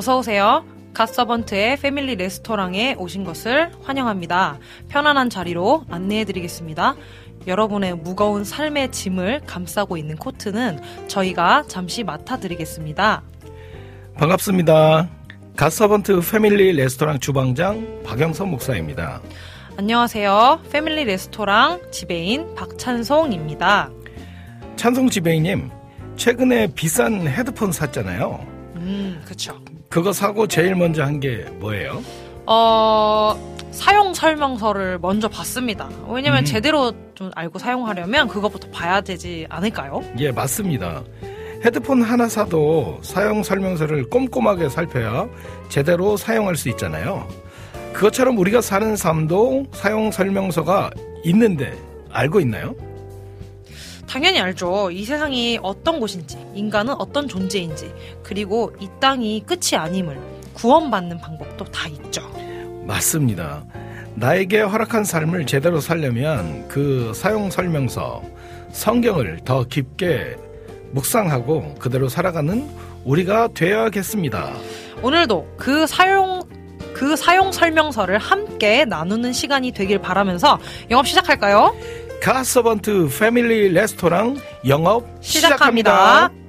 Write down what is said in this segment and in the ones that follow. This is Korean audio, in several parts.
어서 오세요. 갓서번트의 패밀리 레스토랑에 오신 것을 환영합니다. 편안한 자리로 안내해 드리겠습니다. 여러분의 무거운 삶의 짐을 감싸고 있는 코트는 저희가 잠시 맡아 드리겠습니다. 반갑습니다. 갓서번트 패밀리 레스토랑 주방장 박영선 목사입니다. 안녕하세요. 패밀리 레스토랑 지배인 박찬송입니다. 찬송 지배이님, 최근에 비싼 헤드폰 샀잖아요. 음, 그쵸. 그거 사고 제일 먼저 한 게 뭐예요? 어, 사용 설명서를 먼저 봤습니다. 왜냐면 음. 제대로 좀 알고 사용하려면 그것부터 봐야 되지 않을까요? 예, 맞습니다. 헤드폰 하나 사도 사용 설명서를 꼼꼼하게 살펴야 제대로 사용할 수 있잖아요. 그것처럼 우리가 사는 삶도 사용 설명서가 있는데 알고 있나요? 당연히 알죠. 이 세상이 어떤 곳인지, 인간은 어떤 존재인지, 그리고 이 땅이 끝이 아님을 구원받는 방법도 다 있죠. 맞습니다. 나에게 허락한 삶을 제대로 살려면 그 사용 설명서, 성경을 더 깊게 묵상하고 그대로 살아가는 우리가 되어야겠습니다. 오늘도 그 사용 그 사용 설명서를 함께 나누는 시간이 되길 바라면서 영업 시작할까요? 가서번트 패밀리 레스토랑 영업 시작합니다. 시작합니다.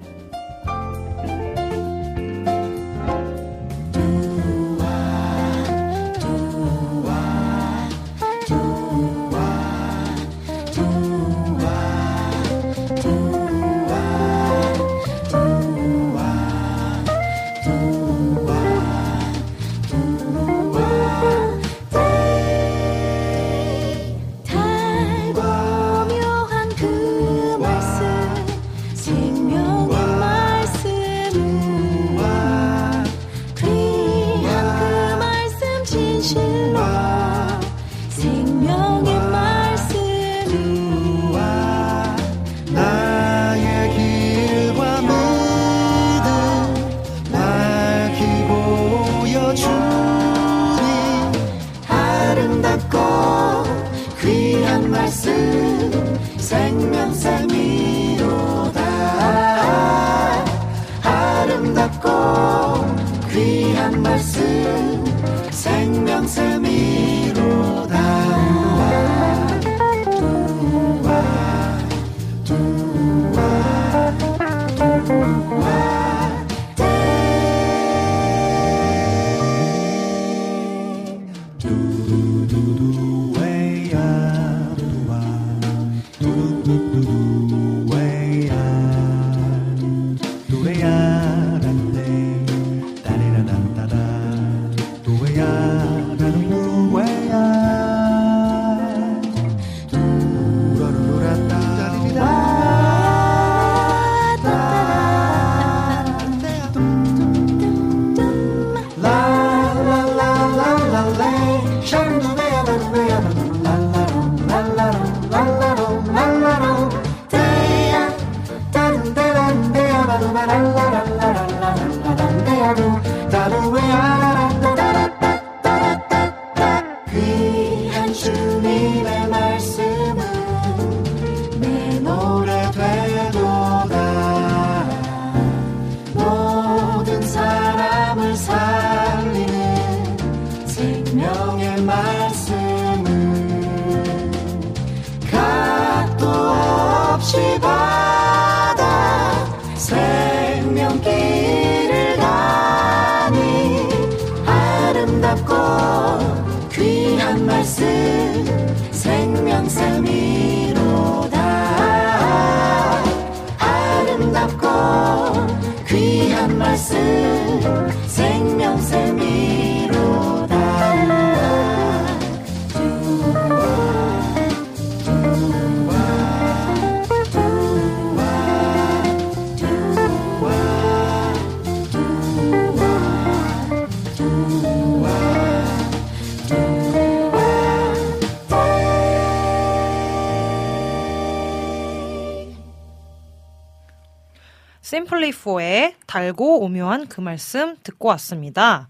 심플리4의 달고 오묘한 그 말씀 듣고 왔습니다.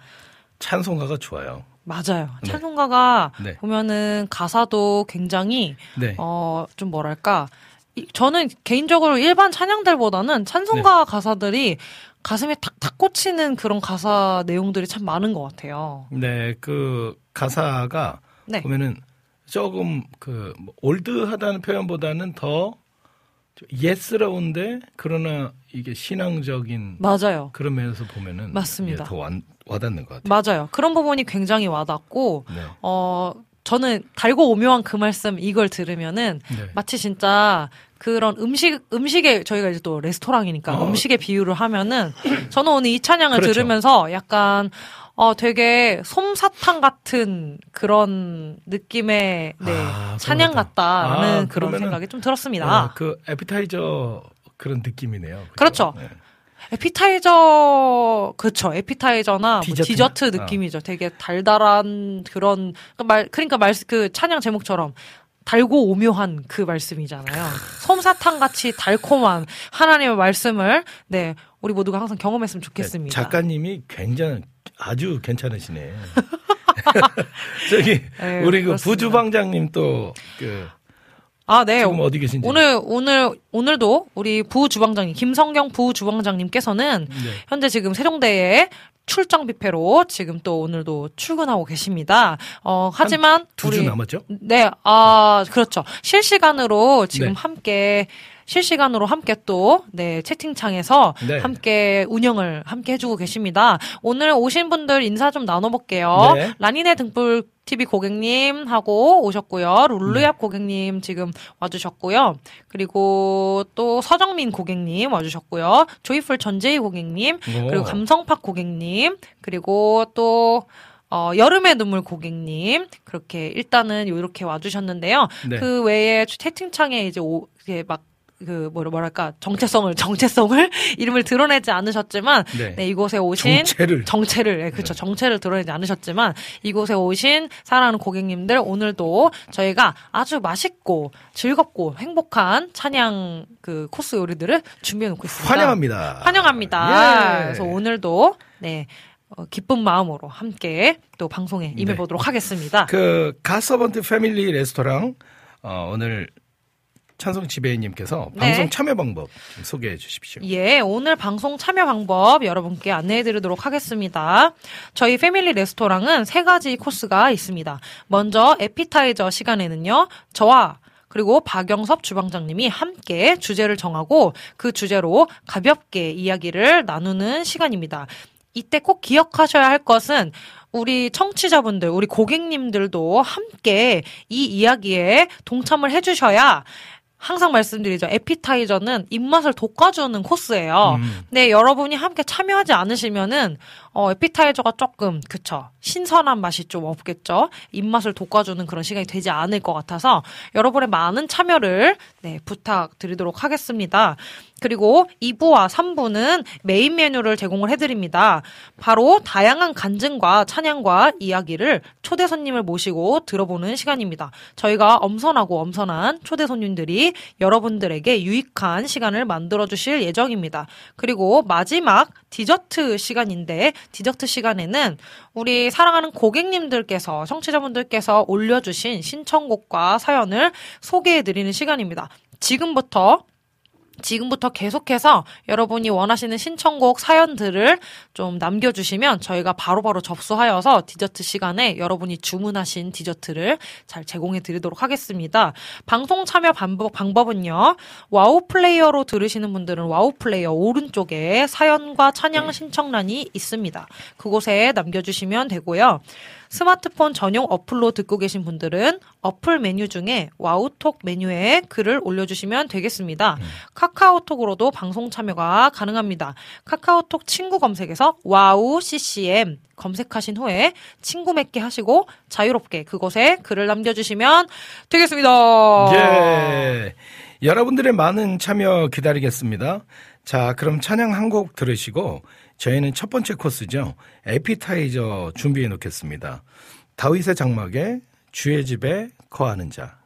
찬송가가 좋아요. 맞아요. 네. 찬송가가 네. 보면은 가사도 굉장히 네. 어좀 뭐랄까 이- 저는 개인적으로 일반 찬양들보다는 찬송가 네. 가사들이 가슴에 탁탁 꽂히는 그런 가사 내용들이 참 많은 것 같아요. 네, 그 가사가 네. 보면은 조금 그뭐 올드하다는 표현보다는 더 옛스러운데 그러나 이게 신앙적인 맞아요. 그런 면에서 보면은 맞습니다. 예, 더 와, 와닿는 것 같아요. 맞아요. 그런 부분이 굉장히 와닿고 네. 어 저는 달고 오묘한 그 말씀 이걸 들으면은 네. 마치 진짜 그런 음식 음식에 저희가 이제 또 레스토랑이니까 어. 음식에 비유를 하면은 저는 오늘 이 찬양을 그렇죠. 들으면서 약간 어 되게 솜사탕 같은 그런 느낌의 네 아, 찬양. 같다는 아, 그런 생각이 좀 들었습니다. 어, 그 에피타이저 그런 느낌이네요. 그렇죠. 네. 에피타이저 그렇죠. 에피타이저나 뭐 디저트나? 디저트 어. 느낌이죠. 되게 달달한 그런 그말 그러니까 말 그 찬양 제목처럼 달고 오묘한 그 말씀이잖아요. 솜사탕 같이 달콤한 하나님의 말씀을 네 우리 모두가 항상 경험했으면 좋겠습니다. 네, 작가님이 굉장히 아주 괜찮으시네. 저기 네, 우리 그. 부주방장님 또그 아, 네. 지금 어디 계신지 오늘 오늘 오늘도 우리 부주방장님 김성경 부주방장님께서는 네. 현재 지금 세종대에 출장 뷔페로 지금 또 오늘도 출근하고 계십니다. 어 하지만 두주 우리 남았죠? 네, 아, 그렇죠. 실시간으로 지금 네. 함께, 실시간으로 함께 또, 네, 채팅창에서 네. 함께 운영을 함께 해주고 계십니다. 오늘 오신 분들 인사 좀 나눠볼게요. 네. 라니네 등불 TV 고객님 하고 오셨고요. 네. 룰루얍 고객님 지금 와주셨고요. 그리고 또 서정민 고객님 와주셨고요. 조이풀 전재희 고객님, 오. 그리고 감성팍 고객님, 그리고 또 어, 여름의 눈물 고객님 그렇게 일단은 이렇게 와주셨는데요. 네. 그 외에 채팅창에 이제 오, 이게 막 그 뭐랄까 정체성을 정체성을 이름을 드러내지 않으셨지만 네. 네, 이곳에 오신 정체를. 정체를 네, 그렇죠 정체를 드러내지 않으셨지만 이곳에 오신 사랑하는 고객님들 오늘도 저희가 아주 맛있고 즐겁고 행복한 찬양 그 코스 요리들을 준비해 놓고 있습니다. 환영합니다. 환영합니다. 예. 그래서 오늘도 네 어, 기쁜 마음으로 함께 또 방송에 임해 네. 보도록 하겠습니다. 그 가서번트 패밀리 레스토랑 어, 오늘 찬송 지배인님께서 네. 방송 참여 방법 좀 소개해 주십시오. 예, 오늘 방송 참여 방법 여러분께 안내해 드리도록 하겠습니다. 저희 패밀리 레스토랑은 세 가지 코스가 있습니다. 먼저 에피타이저 시간에는요, 저와 그리고 박영섭 주방장님이 함께 주제를 정하고 그 주제로 가볍게 이야기를 나누는 시간입니다. 이때 꼭 기억하셔야 할 것은 우리 청취자분들, 우리 고객님들도 함께 이 이야기에 동참을 해주셔야 항상 말씀드리죠. 에피타이저는 입맛을 돋궈주는 코스예요. 음. 네, 여러분이 함께 참여하지 않으시면은 어, 에피타이저가 조금 그쵸 신선한 맛이 좀 없겠죠. 입맛을 돋궈주는 그런 시간이 되지 않을 것 같아서 여러분의 많은 참여를 네 부탁드리도록 하겠습니다. 그리고 2부와 3부는 메인 메뉴를 제공을 해드립니다. 바로 다양한 간증과 찬양과 이야기를 초대 손님을 모시고 들어보는 시간입니다. 저희가 엄선하고 엄선한 초대 손님들이 여러분들에게 유익한 시간을 만들어 주실 예정입니다. 그리고 마지막 디저트 시간인데 디저트 시간에는 우리 사랑하는 고객님들께서 청취자분들께서 올려주신 신청곡과 사연을 소개해 드리는 시간입니다. 지금부터 지금부터 계속해서 여러분이 원하시는 신청곡 사연들을 좀 남겨주시면 저희가 바로바로 접수하여서 디저트 시간에 여러분이 주문하신 디저트를 잘 제공해 드리도록 하겠습니다. 방송 참여 방법, 방법은요. 와우 플레이어로 들으시는 분들은 와우 플레이어 오른쪽에 사연과 찬양 신청란이 있습니다. 그곳에 남겨주시면 되고요. 스마트폰 전용 어플로 듣고 계신 분들은 어플 메뉴 중에 와우톡 메뉴에 글을 올려주시면 되겠습니다. 카카오톡으로도 방송 참여가 가능합니다. 카카오톡 친구 검색에서 와우 CCM 검색하신 후에 친구 맺기 하시고 자유롭게 그곳에 글을 남겨주시면 되겠습니다. 예. 여러분들의 많은 참여 기다리겠습니다. 자, 그럼 찬양 한 곡 들으시고 저희는 첫 번째 코스죠. 에피타이저 준비해 놓겠습니다. 다윗의 장막에 주의 집에 거하는 자.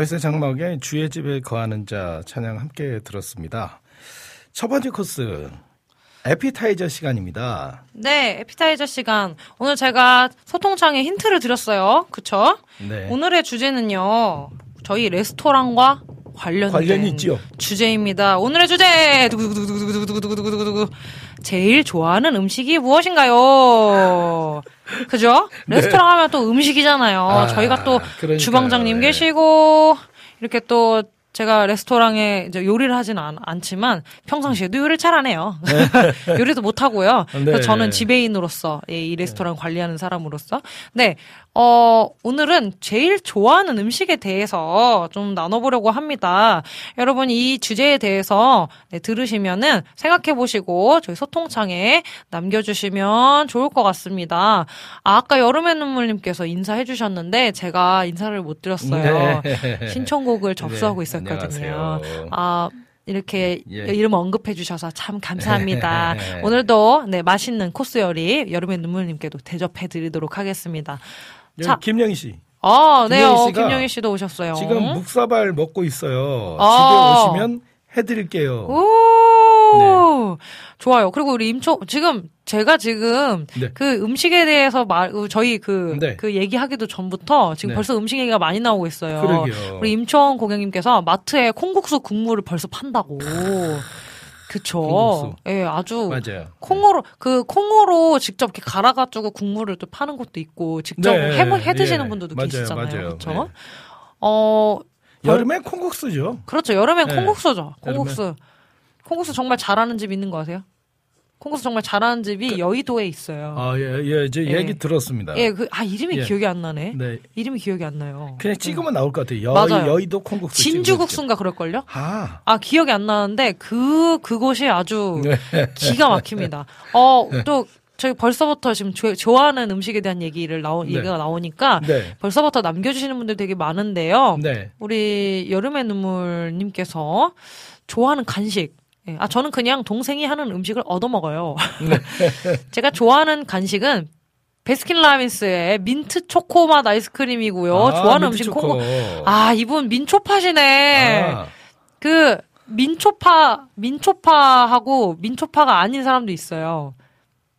다윗의 장막에 주의 집에 거하는 자 찬양 함께 들었습니다. 첫 번째 코스 에피타이저 시간입니다. 네, 에피타이저 시간. 오늘 제가 소통창에 힌트를 드렸어요. 그쵸? 네. 오늘의 주제는요. 저희 레스토랑과 관련된 관련이 있지요. 주제입니다. 오늘의 주제 두구두구두구두구두구두구두구두구 제일 좋아하는 음식이 무엇인가요? 그죠? 레스토랑 하면 또 음식이잖아요. 네. 아, 저희가 또 그러니까요. 주방장님 네. 계시고 이렇게 또 제가 레스토랑에 이제 요리를 하진 않, 않지만 평상시에도 요리를 잘 안 해요. 요리도 못 하고요. 네. 그래서 저는 지배인으로서 이, 이 레스토랑 관리하는 사람으로서 네. 어, 오늘은 제일 좋아하는 음식에 대해서 좀 나눠보려고 합니다. 여러분 이 주제에 대해서 네, 들으시면은 생각해 보시고 저희 소통창에 남겨주시면 좋을 것 같습니다. 아, 아까 여름의 눈물님께서 인사해 주셨는데 제가 인사를 못 드렸어요. 네. 신청곡을 접수하고 네, 있었거든요. 안녕하세요. 아, 이렇게 예. 이름 언급해 주셔서 참 감사합니다. 오늘도 네, 맛있는 코스 요리 여름의 눈물님께도 대접해 드리도록 하겠습니다. 여기 자, 김영희 씨 아, 네, 김영희 어, 김영희 씨도 오셨어요. 지금 묵사발 먹고 있어요. 아. 집에 오시면 해드릴게요. 오, 좋아요. 그리고 우리 임초 지금 제가 지금 네. 그 음식에 대해서 말 저희 그그 네. 얘기하기도 전부터 지금 네. 벌써 음식 얘기가 많이 나오고 있어요. 그러게요. 우리 임초원 고객님께서 마트에 콩국수 국물을 벌써 판다고. 그쵸. 예, 아주 맞아요. 콩으로 그 콩으로 직접 이렇게 갈아가지고 국물을 또 파는 것도 있고 직접 네, 해, 해 드시는 예. 분들도 맞아요, 계시잖아요. 맞아요. 그렇죠? 네. 어 여름에 콩국수죠. 그렇죠. 여름엔 네. 콩국수죠. 여름에. 콩국수. 콩국수 정말 잘하는 집 있는 거 아세요? 콩국수 정말 잘하는 집이 여의도에 있어요. 아, 예, 예, 이제 예. 얘기 들었습니다. 예, 그, 아, 이름이 예. 기억이 안 나네. 네. 이름이 기억이 안 나요. 그냥 찍으면 나올 것 같아요. 여, 맞아요. 여의도 콩국수. 진주국수인가 그럴걸요? 아, 아, 기억이 안 나는데, 그, 그곳이 아주 네. 기가 막힙니다. 어, 또, 저희 벌써부터 지금 조- 좋아하는 음식에 대한 얘기를 나오, 네. 얘기가 나오니까, 네. 벌써부터 남겨주시는 분들 되게 많은데요. 네. 우리 여름의 눈물님께서 좋아하는 간식. 예, 아, 저는 그냥 동생이 하는 음식을 얻어 먹어요. 제가 좋아하는 간식은 베스킨라빈스의 민트 초코맛 아이스크림이고요. 아, 좋아하는 음식 초코. 콩고. 아, 이분 민초파시네. 아, 그, 민초파, 민초파하고 민초파가 아닌 사람도 있어요.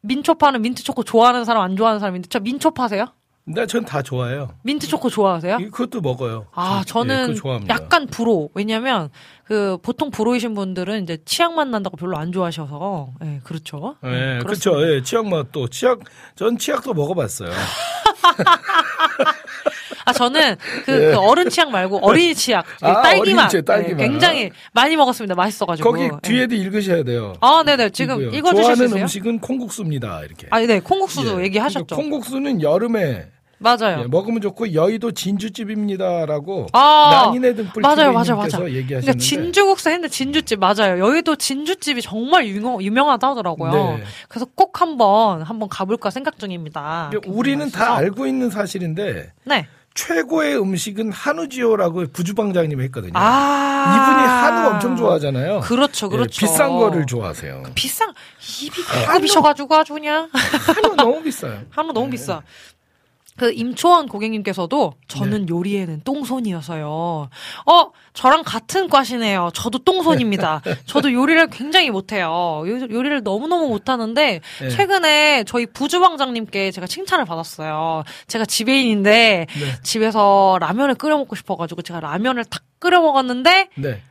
민초파는 민트 초코 좋아하는 사람, 안 좋아하는 사람인데, 저 민초파세요? 근데 전다 좋아해요. 민트 초코 좋아하세요? 이- 그것도 먹어요. 아, 전- 예, 저는 좋아합니다. 약간 불호. 왜냐면, 그, 보통 불호이신 분들은 이제 치약맛 난다고 별로 안 좋아하셔서, 예, 그렇죠. 예, 예, 그렇죠. 예, 치약 맛도 치약 전 치약도 먹어 봤어요. 아, 저는 그, 그 어른 치약 말고 어린이 치약. 그 예. 아, 딸기맛. 어린이 딸기맛. 예, 굉장히 많이 먹었습니다. 맛있어가지고. 거기 예. 뒤에도 읽으셔야 돼요. 아, 네네. 지금 수 좋아하는? 음식은 콩국수입니다. 이렇게. 아, 네. 콩국수도 예. 얘기하셨죠. 그러니까 콩국수는 여름에 맞아요. 예, 먹으면 좋고 여의도 진주집입니다라고 아, 난이네 등불 맞아요, 맞아요, 맞아요. 얘기하시는데 그러니까 진주국수 했는데 진주집 맞아요. 여의도 진주집이 정말 유명 유명하다 하더라고요. 네. 그래서 꼭 한번 한번 가볼까 생각 중입니다. 우리는 다 맛있어서. 알고 있는 사실인데 네. 최고의 음식은 한우지요라고 부주방장님이 했거든요. 아 이분이 한우 엄청 좋아하잖아요. 그렇죠, 예, 그렇죠. 비싼 거를 좋아하세요. 비싼 입이 한우. 급이셔가지고 아주 그냥 한우 너무 비싸요. 한우 너무 비싸. 그 임초원 고객님께서도 저는 요리에는 똥손이어서요. 어, 저랑 같은 과시네요. 저도 똥손입니다. 저도 요리를 굉장히 못해요. 요- 요 리를 너무너무 못하는데 네. 최근에 저희 부주방장님께 제가 칭찬을 받았어요. 제가 지배인인데 네. 집에서 라면을 끓여 먹고 싶어가지고 제가 라면을 탁 끓여 먹었는데 네.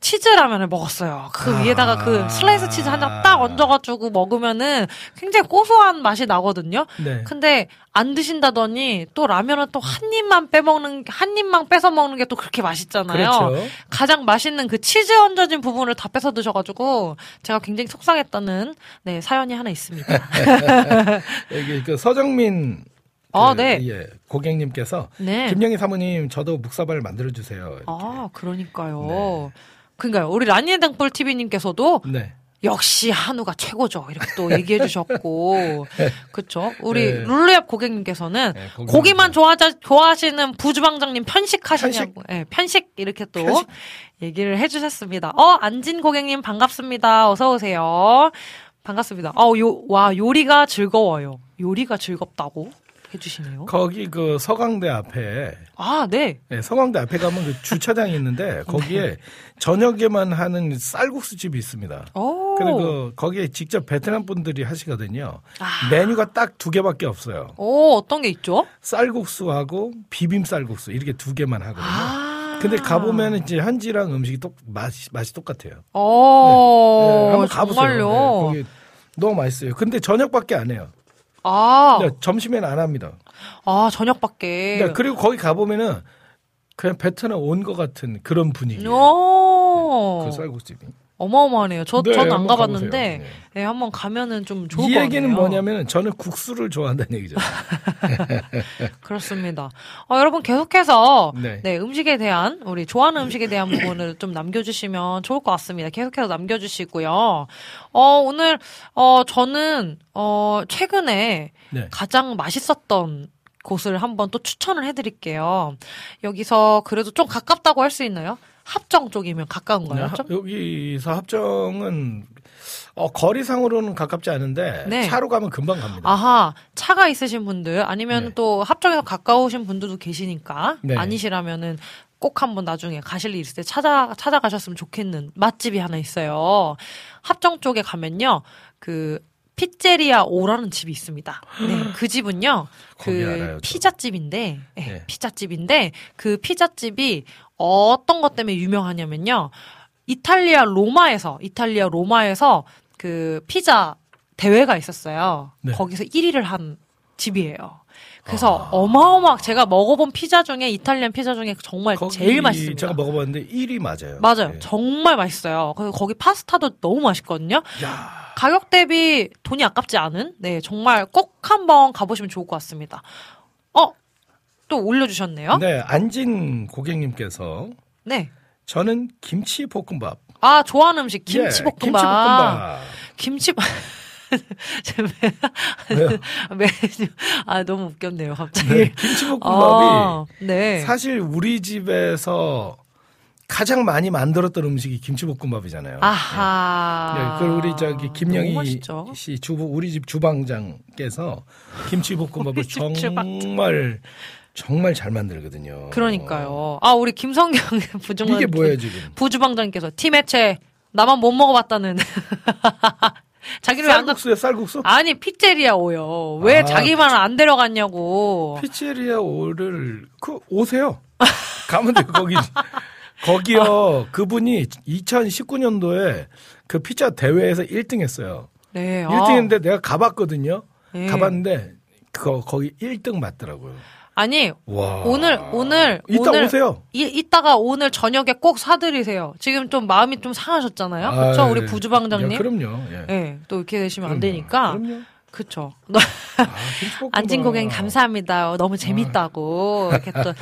치즈 라면을 먹었어요. 그 아. 위에다가 그 슬라이스 치즈 한장딱 얹어가지고 먹으면은 굉장히 고소한 맛이 나거든요. 네. 근데 안 드신다더니 또 라면은 또 한 입만 빼먹는 한 입만 뺏어 먹는 게 또 그렇게 맛있잖아요. 그렇죠. 가장 맛있는 그 치즈 얹어진 부분을 다 뺏어 드셔가지고 제가 굉장히 속상했다는 네 사연이 하나 있습니다. 여기 그 서정민 아, 그, 네. 예, 고객님께서 네. 김영희 사모님 저도 묵사발 만들어 주세요. 아 그러니까요. 그러니까요. 우리 라니의 등불 TV님께서도 네. 역시 한우가 최고죠. 이렇게 또 얘기해 주셨고. 그쵸? 우리 네. 룰루앱 고객님께서는 네, 고객님. 고기만 좋아하자, 좋아하시는 부주방장님 편식하시냐고. 예, 편식 이렇게 또 편식. 얘기를 해 주셨습니다. 어, 안진 고객님 반갑습니다. 어서 오세요. 반갑습니다. 어, 요, 와, 요리가 즐거워요. 요리가 즐겁다고? 해주시네요. 거기 그 서강대 앞에 아, 네. 네, 서강대 앞에 가면 그 주차장이 있는데 거기에 저녁에만 하는 쌀국수 집이 있습니다. 오. 근데 그 거기에 직접 베트남 분들이 하시거든요. 아. 메뉴가 딱 두 개밖에 없어요. 오, 어떤 게 있죠? 쌀국수하고 비빔 쌀국수 이렇게 두 개만 하거든요. 아. 근데 가보면 이제 현지랑 음식이 똑 맛이 맛이 똑같아요. 오, 네, 한번 가보세요. 정말요? 네, 거기 너무 맛있어요. 근데 저녁밖에 안 해요. 아, 네, 점심에는 안 합니다. 아, 저녁밖에. 네, 그리고 거기 가보면은 그냥 베트남 온 것 같은 그런 분위기예요. 오. 그 쌀국수집이. 어마어마하네요. 저, 네, 전안 한번 가봤는데, 가보세요. 네, 한번 가면은 좀 좋을 이것 얘기는 같네요. 뭐냐면 저는 국수를 좋아한다는 얘기죠. 그렇습니다. 어, 여러분 계속해서 네. 네. 음식에 대한 우리 좋아하는 음식에 대한 부분을 좀 남겨주시면 좋을 것 같습니다. 계속해서 남겨주시고요. 어, 오늘 어 저는 어 최근에 네. 가장 맛있었던 곳을 한번 또 추천을 해드릴게요. 여기서 그래도 좀 가깝다고 할 수 있나요? 합정 쪽이면 가까운가요? 하- 좀? 여기서 합정은 어, 거리상으로는 가깝지 않은데 네. 차로 가면 금방 갑니다. 아하, 차가 있으신 분들, 아니면 네. 또 합정에서 가까우신 분들도 계시니까, 네. 아니시라면은 꼭 한번 나중에 가실 일 있을 때 찾아, 찾아가셨으면 좋겠는 맛집이 하나 있어요. 합정 쪽에 가면요, 그, 피제리아 오라는 집이 있습니다. 네, 그 집은요, 그 알아요, 저. 피자집인데, 네, 네. 피자집인데, 그 피자집이 어떤 것 때문에 유명하냐면요, 이탈리아 로마에서, 이탈리아 로마에서 그 피자 대회가 있었어요. 네. 거기서 1위를 한 집이에요. 그래서 어마어마 제가 먹어본 피자 중에 이탈리안 피자 중에 정말 제일 맛있습니다. 제가 먹어봤는데 1위 맞아요. 맞아요. 네. 정말 맛있어요. 그리고 거기 파스타도 너무 맛있거든요. 야, 가격 대비 돈이 아깝지 않은 네 정말 꼭 한번 가보시면 좋을 것 같습니다. 어 또 올려주셨네요. 네, 안진 고객님께서 네. 저는 김치 볶음밥. 아 좋아하는 음식 예, 김치 볶음밥. 김치볶음밥. 김치? 메뉴 아 너무 웃겼네요 갑자기. 네, 김치볶음밥이 아, 네. 사실 우리 집에서 가장 많이 만들었던 음식이 김치볶음밥이잖아요. 아하. 네, 그 우리 저기 김영희. 씨 주부 우리 집 주방장께서 김치볶음밥을 우리 집 주방장. 정말 잘 만들거든요. 그러니까요. 아 우리 김성경 부주방 이게 뭐예요 지금? 부주방장께서 팀 해체 나만 못 먹어봤다는. 자기를 왜안 쌀국수에 쌀국수? 아니 피제리아 오요. 왜 아, 자기만 안 데려갔냐고. 피체리아 오를 그 오세요. 가면 돼요 거기. 거기요 그분이 2019년도에 그 피자 대회에서 1등했어요. 네. 아. 1등했는데 내가 가봤거든요. 네. 가봤는데 그 거기 1등 맞더라고요. 아니 와. 오늘 오늘 이따 오늘 오세요. 이, 이따가 오늘 저녁에 꼭 사드리세요. 지금 좀 마음이 좀 상하셨잖아요. 그렇죠, 아, 우리 예. 부주방장님. 야, 그럼요. 예. 네, 또 이렇게 되시면 안 그럼요. 되니까. 그럼요. 그쵸. 아. 안진 고객님 감사합니다. 어, 너무 재밌다고. 이렇게 또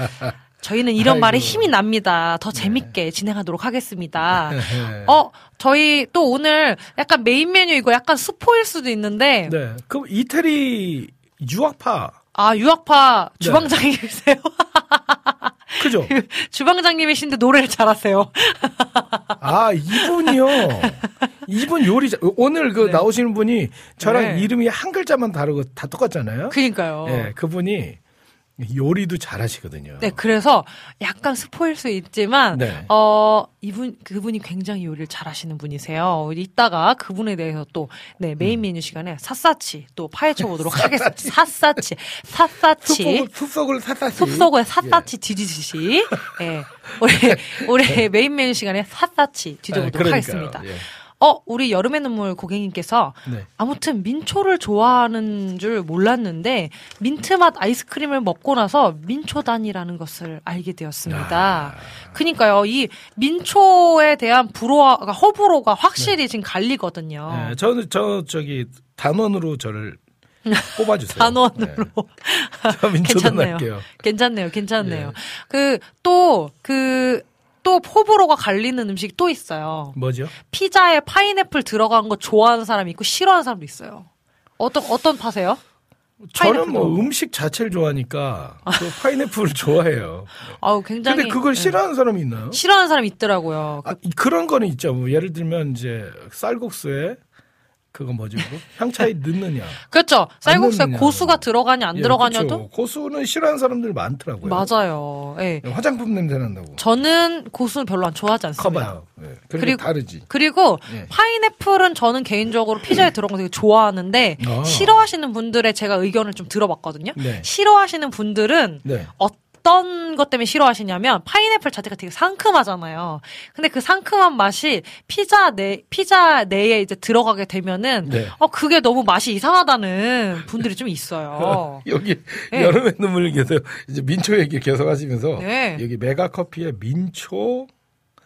저희는 이런 말에 아이고. 힘이 납니다. 더 재밌게 진행하도록 하겠습니다. 네. 어, 저희 또 오늘 약간 메인 메뉴 이거 약간 스포일 수도 있는데 네. 그럼 이태리 유학파 아 유학파 네. 주방장님이세요? 그죠? 주방장님이신데 노래를 잘하세요. 아 이분이요. 이분 요리 자- 오늘 그 네. 나오시는 분이 저랑 네. 이름이 한 글자만 다르고 다 똑같잖아요. 그니까요. 네, 그분이 요리도 잘하시거든요. 네, 그래서 약간 스포일 수 있지만, 네. 어, 이분, 그분이 굉장히 요리를 잘 하시는 분이세요. 이따가 그분에 대해서 또, 네, 음. 메인 메뉴 시간에 삿사치 또 파헤쳐 보도록 하겠습니다. 삿사치, 삿사치. 숲속을, 숲속을 사사시. 숲속에 샅샅이 뒤지듯이, 예. 우리, 우리 메인 메뉴 시간에 샅샅이 뒤져보도록 네, 그러니까요. 하겠습니다. 예. 어, 우리 여름의 눈물 고객님께서 네. 아무튼 민초를 좋아하는 줄 몰랐는데 민트 맛 아이스크림을 먹고 나서 민초단이라는 것을 알게 되었습니다. 그니까요, 이 민초에 대한 불호가, 그러니까 호불호가 확실히 지금 갈리거든요. 네, 저는 저 저기 단원으로 저를 뽑아주세요. 단원으로. 네. 저 민초단 괜찮네요. 할게요. 괜찮네요, 괜찮네요. 예. 그, 또, 그, 또 호불호가 갈리는 음식이 또 있어요. 뭐죠? 피자에 파인애플 들어간 거 좋아하는 사람이 있고 싫어하는 사람도 있어요. 어떤, 어떤 파세요? 저는 뭐 파인애플도. 음식 자체를 좋아하니까 그 파인애플을 좋아해요. 아우, 굉장히. 근데 그걸 예. 싫어하는 사람이 있나요? 싫어하는 사람이 있더라고요. 아, 이- 그런 거는 있죠. 뭐 예를 들면 이제 쌀국수에 그거 뭐지 그거? 향차에 넣느냐? 그렇죠. 쌀국수에 넣느냐. 고수가 들어가냐 안 예, 들어가냐도 그쵸. 고수는 싫어하는 사람들 많더라고요. 맞아요. 예. 화장품 냄새 난다고. 저는 고수는 별로 안 좋아하지 않습니다. 커봐요. 예. 그리고 그리고- 다르지. 그리고 예. 파인애플은 저는 개인적으로 피자에 들어간 거 되게 좋아하는데 아. 싫어하시는 분들의 제가 의견을 좀 들어봤거든요. 네. 싫어하시는 분들은 네. 어떤 것 때문에 싫어하시냐면 파인애플 자체가 되게 상큼하잖아요. 근데 그 상큼한 맛이 피자 내 피자 내에 이제 들어가게 되면은 네. 어 그게 너무 맛이 이상하다는 분들이 좀 있어요. 여기 네. 여름의 눈물 계속 이제 민초 얘기 계속 하시면서 네. 여기 메가 커피의 민초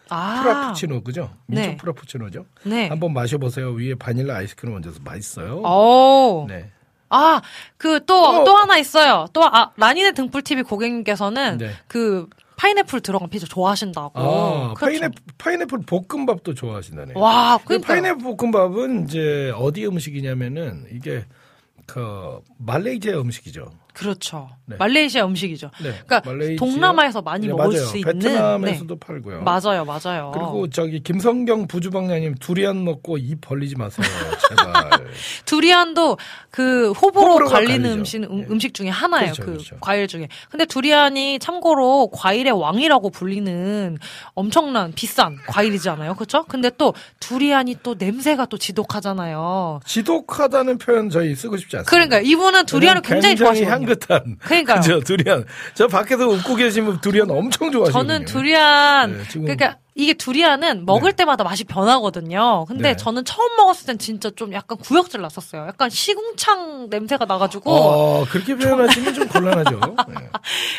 아, 프라푸치노 그죠? 민초 네. 프라푸치노죠. 네. 한번 마셔보세요. 위에 바닐라 아이스크림 얹어서 맛있어요. 오. 네. 아, 그 또, 어. 또 하나 있어요. 또, 아, 라니네 등불TV 고객님께서는 네. 그 파인애플 들어간 피자 좋아하신다고. 아, 그렇죠. 파인애플, 파인애플 볶음밥도 좋아하신다네요. 와, 그 그러니까 파인애플 볶음밥은 이제 어디 음식이냐면은 이게 그 말레이시아 음식이죠. 그렇죠. 네. 말레이시아 음식이죠. 네. 그러니까 말레이시아- 동남아에서 많이 네, 먹을 맞아요. 수 있는 베트남에서도 팔고요. 네. 맞아요, 맞아요. 그리고 저기 김성경 부주방장님 두리안 먹고 입 벌리지 마세요. 제발. 두리안도 그 호불호 갈리죠. 음식, 음, 예. 음식 중에 하나예요. 그렇죠, 그 그렇죠. 과일 중에. 근데 두리안이 참고로 과일의 왕이라고 불리는 엄청난 비싼 과일이지 않아요? 그렇죠? 근데 또 두리안이 또 냄새가 또 지독하잖아요. 지독하다는 표현 저희 쓰고 싶지 않습니다. 그러니까 이분은 두리안을 굉장히 좋아하시거든요. 향긋한. 그러니까요. 그죠, 두리안. 저 밖에서 웃고 계시면 두리안 엄청 좋아하시거든요. 저는 두리안 네, 그러니까 이게 두리안은 먹을 네. 때마다 맛이 변하거든요. 근데 네. 저는 처음 먹었을 땐 진짜 좀 약간 구역질 났었어요. 약간 시궁창 냄새가 나가지고. 어, 그렇게 표현하시면 좀 곤란하죠. 네.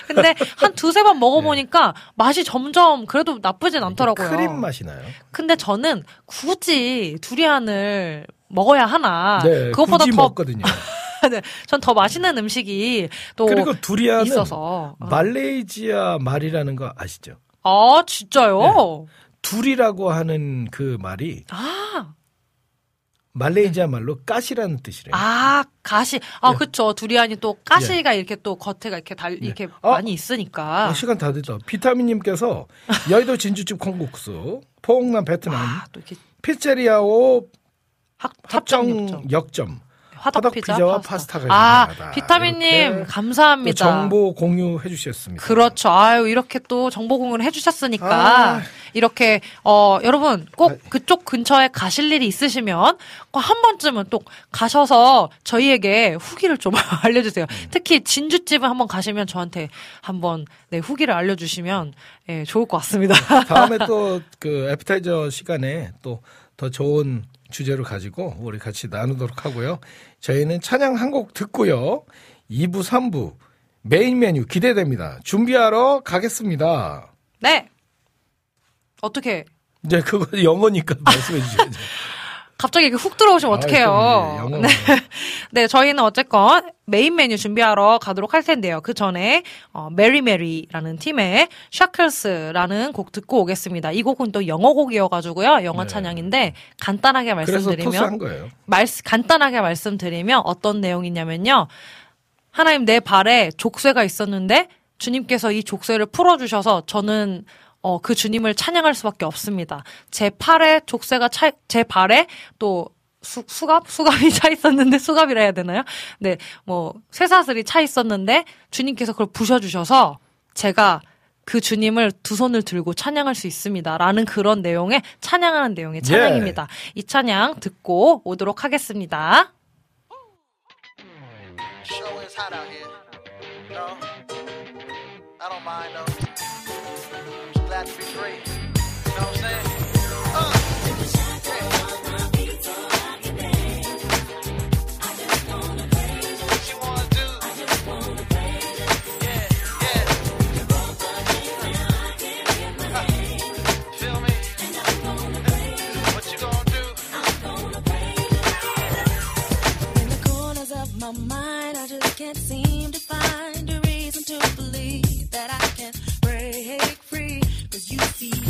근데 한 두세 번 먹어보니까 맛이 점점 그래도 나쁘진 않더라고요. 크림 맛이 나요. 근데 저는 굳이 두리안을 먹어야 하나. 네, 그것보다 더, 먹거든요. 네, 전더 맛있는 음식이 또 그리고 두리안은 있어서. 어. 말레이시아 말이라는 거 아시죠? 아, 진짜요? 둘이라고 하는 그 말이 아. 말레이시아 말로 가시라는 뜻이래요. 아, 가시. 아, 예. 그쵸. 두리안이 또 가시가 이렇게 또 겉에가 이렇게 달, 이렇게 아. 많이 있으니까. 아, 시간 다 됐다. 비타민님께서 여의도 진주집 콩국수, 포옹남 베트남, 아, 또 이렇게 피체리아오 합, 합정 합정 역점, 화덕 화덕 피자, 피자와 파스타. 파스타 가 아. 비타민님 감사합니다. 정보 공유해 주셨습니다. 그렇죠. 아유, 이렇게 또 정보 공유를 해주셨으니까. 아. 이렇게, 어, 여러분, 꼭 아. 그쪽 근처에 가실 일이 있으시면, 꼭 한 번쯤은 또 가셔서 저희에게 후기를 좀 알려주세요. 음. 특히 진주집을 한번 가시면 저한테 한번, 네, 후기를 알려주시면, 예, 좋을 것 같습니다. 다음에 또 그 애프타이저 시간에 또 더 좋은 주제로 가지고 우리 같이 나누도록 하고요. 저희는 찬양 한 곡 듣고요. 2부, 3부 메인 메뉴 기대됩니다. 준비하러 가겠습니다. 네! 어떻게, 이제 그거 영어니까 말씀해 주셔야죠. 갑자기 이렇게 훅 들어오시면 아, 어떡해요. 네. 네, 저희는 어쨌건 메인 메뉴 준비하러 가도록 할 텐데요. 그 전에 어, Mary Mary라는 팀의 Shackles라는 곡 듣고 오겠습니다. 이 곡은 또 영어 곡이어가지고요. 영어 네. 찬양인데 간단하게 말씀드리면. 말, 간단하게 말씀드리면 어떤 내용이냐면요. 하나님 내 발에 족쇄가 있었는데 주님께서 이 족쇄를 풀어주셔서 저는 어, 그 주님을 찬양할 수밖에 없습니다. 제 팔에 족쇄가 차, 제 발에 또 수, 수갑? 수갑이 차 있었는데, 수갑이라 해야 되나요? 네, 뭐, 쇠사슬이 차 있었는데, 주님께서 그걸 부셔주셔서, 제가 그 주님을 두 손을 들고 찬양할 수 있습니다. 라는 그런 내용의, 찬양하는 내용의 찬양입니다. 이 찬양 듣고 오도록 하겠습니다. Can't seem to find a reason to believe that I can break free. You see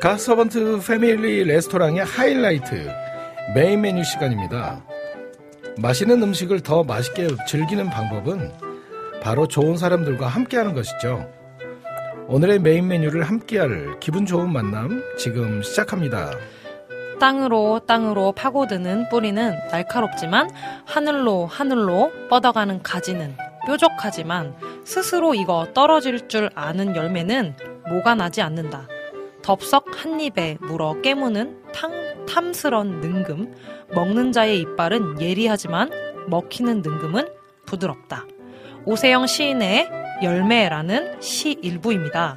갓서번트 패밀리 레스토랑의 하이라이트 메인 메뉴 시간입니다. 맛있는 음식을 더 맛있게 즐기는 방법은 바로 좋은 사람들과 함께하는 것이죠. 오늘의 메인 메뉴를 함께할 기분 좋은 만남 지금 시작합니다. 땅으로 땅으로 파고드는 뿌리는 날카롭지만 하늘로 하늘로 뻗어가는 가지는 뾰족하지만 스스로 익어 떨어질 줄 아는 열매는 모가 나지 않는다. 덥석 한 입에 물어 깨무는 탕, 탐스런 능금, 먹는 자의 이빨은 예리하지만 먹히는 능금은 부드럽다. 오세영 시인의 열매라는 시 일부입니다.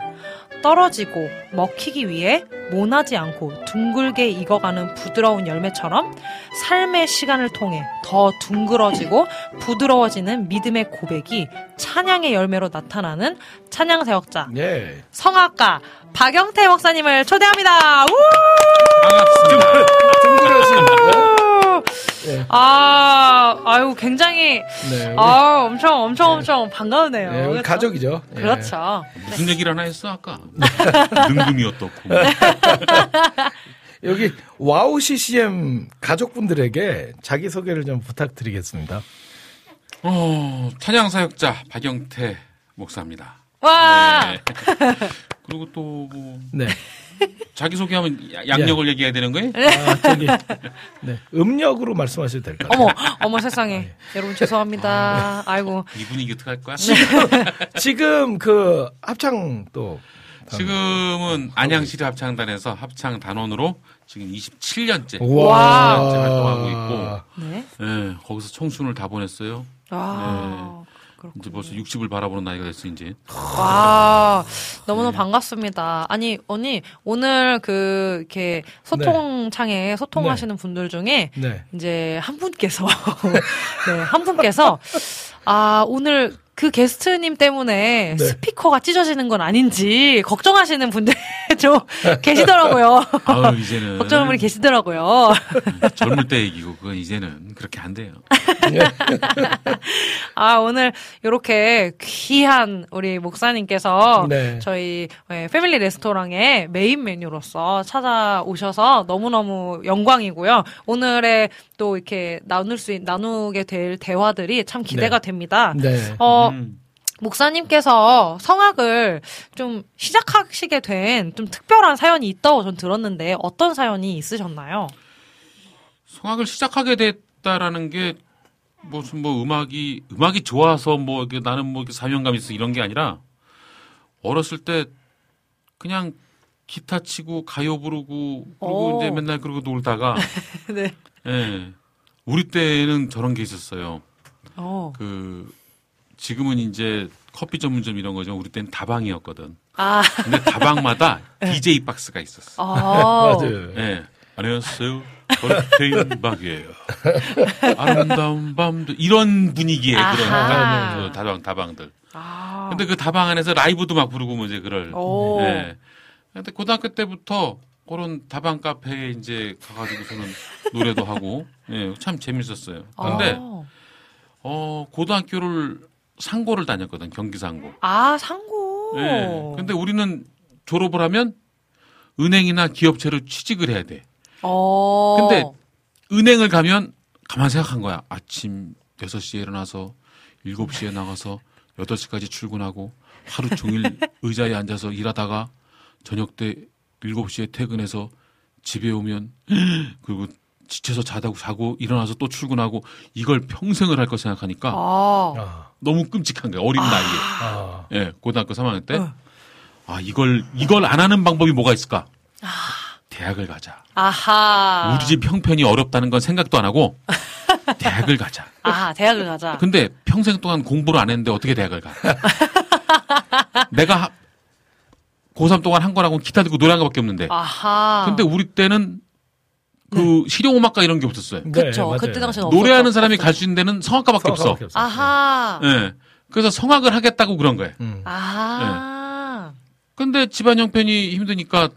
떨어지고 먹히기 위해 모나지 않고 둥글게 익어가는 부드러운 열매처럼 삶의 시간을 통해 더 둥그러지고 부드러워지는 믿음의 고백이 찬양의 열매로 나타나는 찬양 사역자 예. 성악가 박영태 목사님을 초대합니다. 우! 네. 아, 아유, 굉장히, 네. 아 엄청, 엄청, 엄청 반가우네요. 네, 그렇죠? 가족이죠. 예. 그렇죠. 무슨 얘기를 하나 했어 아까? 능금이 어떻고? 여기 와우 CCM 가족분들에게 자기 소개를 좀 부탁드리겠습니다. 어, 찬양 사역자 박영태 목사입니다. 와! 네. 그리고 또 뭐, 네. 자기 소개하면 야- 양력을 얘기해야 되는 거예요? 아, 저기, 네. 음력으로 말씀하셔도 될 것 같아요. 어머, 어머 세상에. 여러분 죄송합니다. 아 이고. 이 분위기 어떡할 거야? 지금 그 합창 또 지금은 안양시립 합창단에서 합창 단원으로 지금 27년째 와. 활동하고 있고, 네. 예, 거기서 청춘을 다 보냈어요. 와. 이제 벌써 60을 바라보는 나이가 됐어 이제. 와, 너무너무 네. 반갑습니다. 아니, 언니, 오늘 그, 이렇게 소통창에 소통하시는 분들 중에 네. 이제 한 분께서, 네, 한 분께서, 아, 오늘 그 게스트님 때문에 네. 스피커가 찢어지는 건 아닌지 걱정하시는 분들 좀 계시더라고요. 아유 이제는 걱정하는 분이 계시더라고요. 젊을 때 얘기고 그건 이제는 그렇게 안 돼요. 아, 오늘 이렇게 귀한 우리 목사님께서 네. 저희 예, 패밀리 레스토랑의 메인 메뉴로서 찾아오셔서 너무너무 영광이고요. 오늘의 또 이렇게 나눌 수, 있- 나누게 될 대화들이 참 기대가 됩니다. 네. 어, 음. 목사님께서 성악을 좀 시작하시게 된 좀 특별한 사연이 있다고 전 들었는데 어떤 사연이 있으셨나요? 성악을 시작하게 됐다라는 게 무슨 뭐 음악이 음악이 좋아서 뭐 이렇게 나는 뭐 이렇게 사명감 있어 이런 게 아니라 어렸을 때 그냥 기타 치고 가요 부르고 그리고 오. 이제 맨날 그러고 놀다가 네. 예. 우리 때는 저런 게 있었어요. 어. 그 지금은 이제 커피 전문점 이런 거죠. 우리 때는 다방이었거든. 아. 근데 다방마다 DJ 박스가 있었어. 아. 맞아요. 예. 안녕하세요. 버리테인 박이에요. 아름다운 밤도 이런 분위기의 그런 아하. 그 다방 다방들. 아. 근데 그 다방 안에서 라이브도 막 부르고 뭐 이제 그럴. 오. 예. 근데 고등학교 때부터 그런 다방 카페에 이제 가가지고서는 노래도 하고, 예, 참 재밌었어요. 근데 아. 어 고등학교를 상고를 다녔거든 경기 상고. 아, 상고. 예. 근데 우리는 졸업을 하면 은행이나 기업체로 취직을 해야 돼. 어. 근데 은행을 가면 가만 생각한 거야. 아침 6시에 일어나서 7시에 나가서 8시까지 출근하고 하루 종일 의자에 앉아서 일하다가 저녁 때 7시에 퇴근해서 집에 오면 그리고 지쳐서 자다고 자고 일어나서 또 출근하고 이걸 평생을 할 거 생각하니까 아. 아, 너무 끔찍한 거야. 어린 나이에. 아, 예, 고등학교 3학년 때. 어. 아, 이걸, 이걸 안 하는 방법이 뭐가 있을까? 대학을 가자. 아하. 우리 집 형편이 어렵다는 건 생각도 안 하고, 대학을 가자. 아, 대학을 가자. 근데 평생 동안 공부를 안 했는데 어떻게 대학을 가? 내가 하- 고3 동안 한 거라고 기타 들고 노래한 거밖에 없는데. 아하. 근데 우리 때는 그 실용음악가 이런 게 없었어요. 네, 그쵸. 맞아요. 그때 당시는 노래하는. 사람이 갈 수 있는 데는 성악가밖에 없어. 아하. 예. 그래서 성악을 하겠다고 그런 거예요. 음. 아하. 근데 집안 형편이 힘드니까